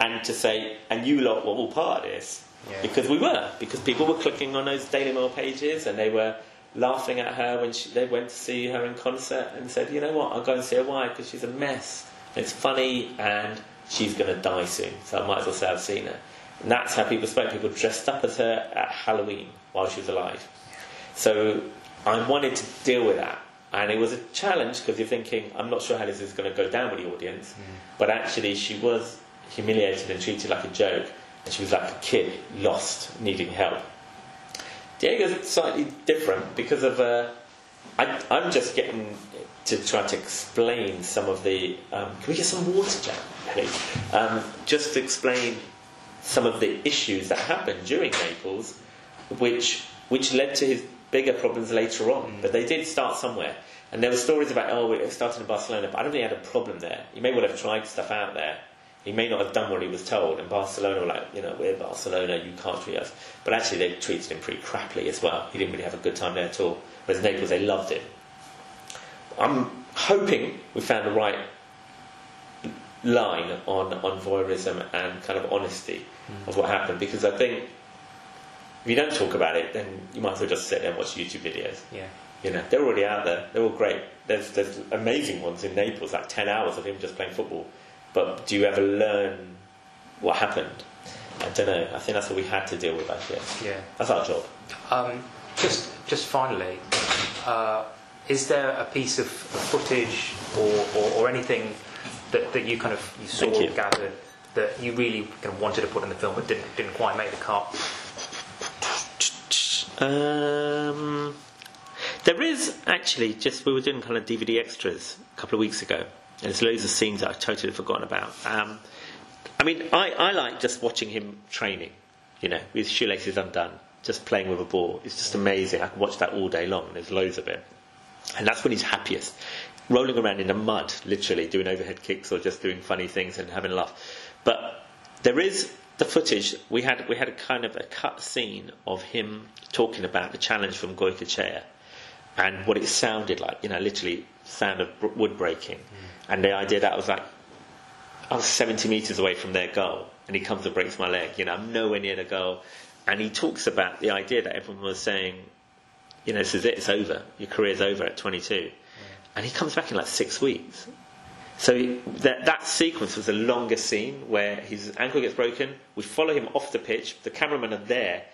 and to say, and you lot were all part of this. Yeah. Because we were. Because people were clicking on those Daily Mail pages and they were laughing at her when she, they went to see her in concert and said, you know what, I'll go and see her. Why? Because she's a mess. It's funny and she's going to die soon. So I might as well say I've seen her. And that's how people spoke. People dressed up as her at Halloween while she was alive. So I wanted to deal with that. And it was a challenge because you're thinking, I'm not sure how this is going to go down with the audience. But actually, she was humiliated and treated like a joke. And she was like a kid, lost, needing help. Diego's slightly different because of uh, I, I'm just getting to try to explain some of the. Um, can we get some water, Jack, please? Um, just to explain some of the issues that happened during Naples, which which led to his bigger problems later on. Mm. But they did start somewhere. And there were stories about, oh, it started in Barcelona, but I don't think he had a problem there. He may well have tried stuff out there. He may not have done what he was told. And Barcelona were like, you know, we're Barcelona, you can't treat us. But actually, they treated him pretty crappily as well. He didn't really have a good time there at all. Whereas Naples, they loved him. I'm hoping we found the right line on, on voyeurism and kind of honesty mm. of what happened because I think if you don't talk about it, then you might as well just sit there and watch YouTube videos. Yeah. You know, they're already out there. They're all great. There's there's amazing ones in Naples, like ten hours of him just playing football. But do you ever learn what happened? I don't know. I think that's what we had to deal with. Guess. Yeah. That's our job. Um, just, just finally, uh, is there a piece of footage or, or, or anything that, that you kind of you saw, you. gathered, that you really kind of wanted to put in the film but didn't, didn't quite make the cut? Um, there is actually just we were doing kind of DVD extras a couple of weeks ago. And there's loads of scenes that I've totally forgotten about. Um, I mean, I, I like just watching him training. You know, with shoelaces undone, just playing with a ball. It's just amazing. I can watch that all day long. There's loads of it, and that's when he's happiest. Rolling around in the mud, literally doing overhead kicks or just doing funny things and having a laugh. But there is the footage. We had we had a kind of a cut scene of him talking about the challenge from Goikoetxea and what it sounded like. You know, literally sound of wood breaking, mm. and the idea that I was like, I was 70 meters away from their goal, and he comes and breaks my leg. You know, I'm nowhere near the goal, and he talks about the idea that everyone was saying, you know, this is it, it's over, your career's over at 22, mm. and he comes back in like six weeks. So he- that that sequence was the longest scene where his ankle gets broken. We follow him off the pitch. The cameramen are there.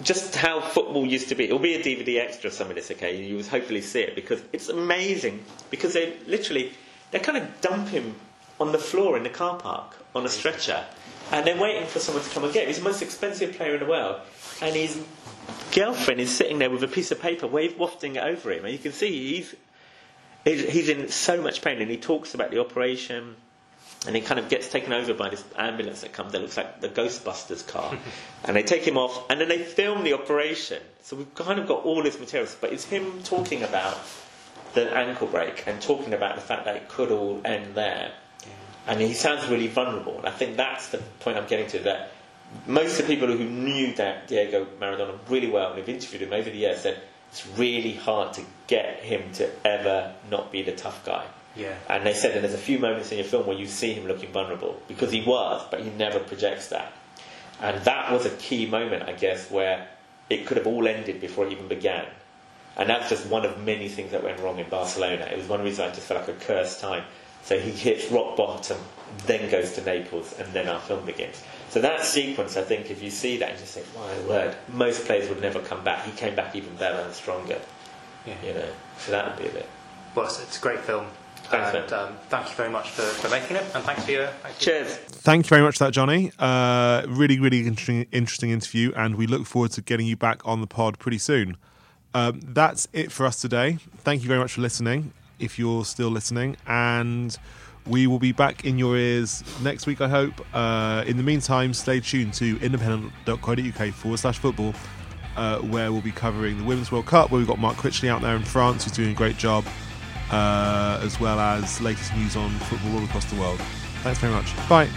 Just how football used to be. It'll be a DVD extra some of this, okay? You will hopefully see it because it's amazing. Because they literally they kind of dump him on the floor in the car park on a stretcher, and they're waiting for someone to come and get him. He's the most expensive player in the world, and his girlfriend is sitting there with a piece of paper wave wafting it over him, and you can see he's he's, in so much pain, and he talks about the operation, and he kind of gets taken over by this ambulance that comes that looks like the Ghostbusters car, and they take him off, and then they film the operation. So we've kind of got all this material, but it's him talking about the ankle break and talking about the fact that it could all end there. And he sounds really vulnerable, and I think that's the point I'm getting to. That most of the people who knew that Diego Maradona really well and have interviewed him over the years said it's really hard to get him to ever not be the tough guy. Yeah. And they said that there's a few moments in your film where you see him looking vulnerable because he was, but he never projects that. And that was a key moment, I guess, where it could have all ended before it even began. And that's just one of many things that went wrong in Barcelona. It was one reason I just felt like a cursed time. So he hits rock bottom, then goes to Naples, and then our film begins. So that sequence, I think, if you see that and just think, my word, most players would never come back. He came back even better and stronger. Yeah. You know, so that would be a bit. Well, it's, it's a great film. Thanks, and um, thank you very much for, for making it, and thanks for your. Thanks for your- Cheers. Thank you very much for that, Johnny. Uh, really, really interesting, interesting interview, and we look forward to getting you back on the pod pretty soon. Um, that's it for us today. Thank you very much for listening, if you're still listening, and we will be back in your ears next week, I hope. Uh, in the meantime, stay tuned to independent.co.uk forward slash football, uh, where we'll be covering the Women's World Cup, where we've got Mark Critchley out there in France, who's doing a great job, uh, as well as latest news on football all across the world. Thanks very much. Bye.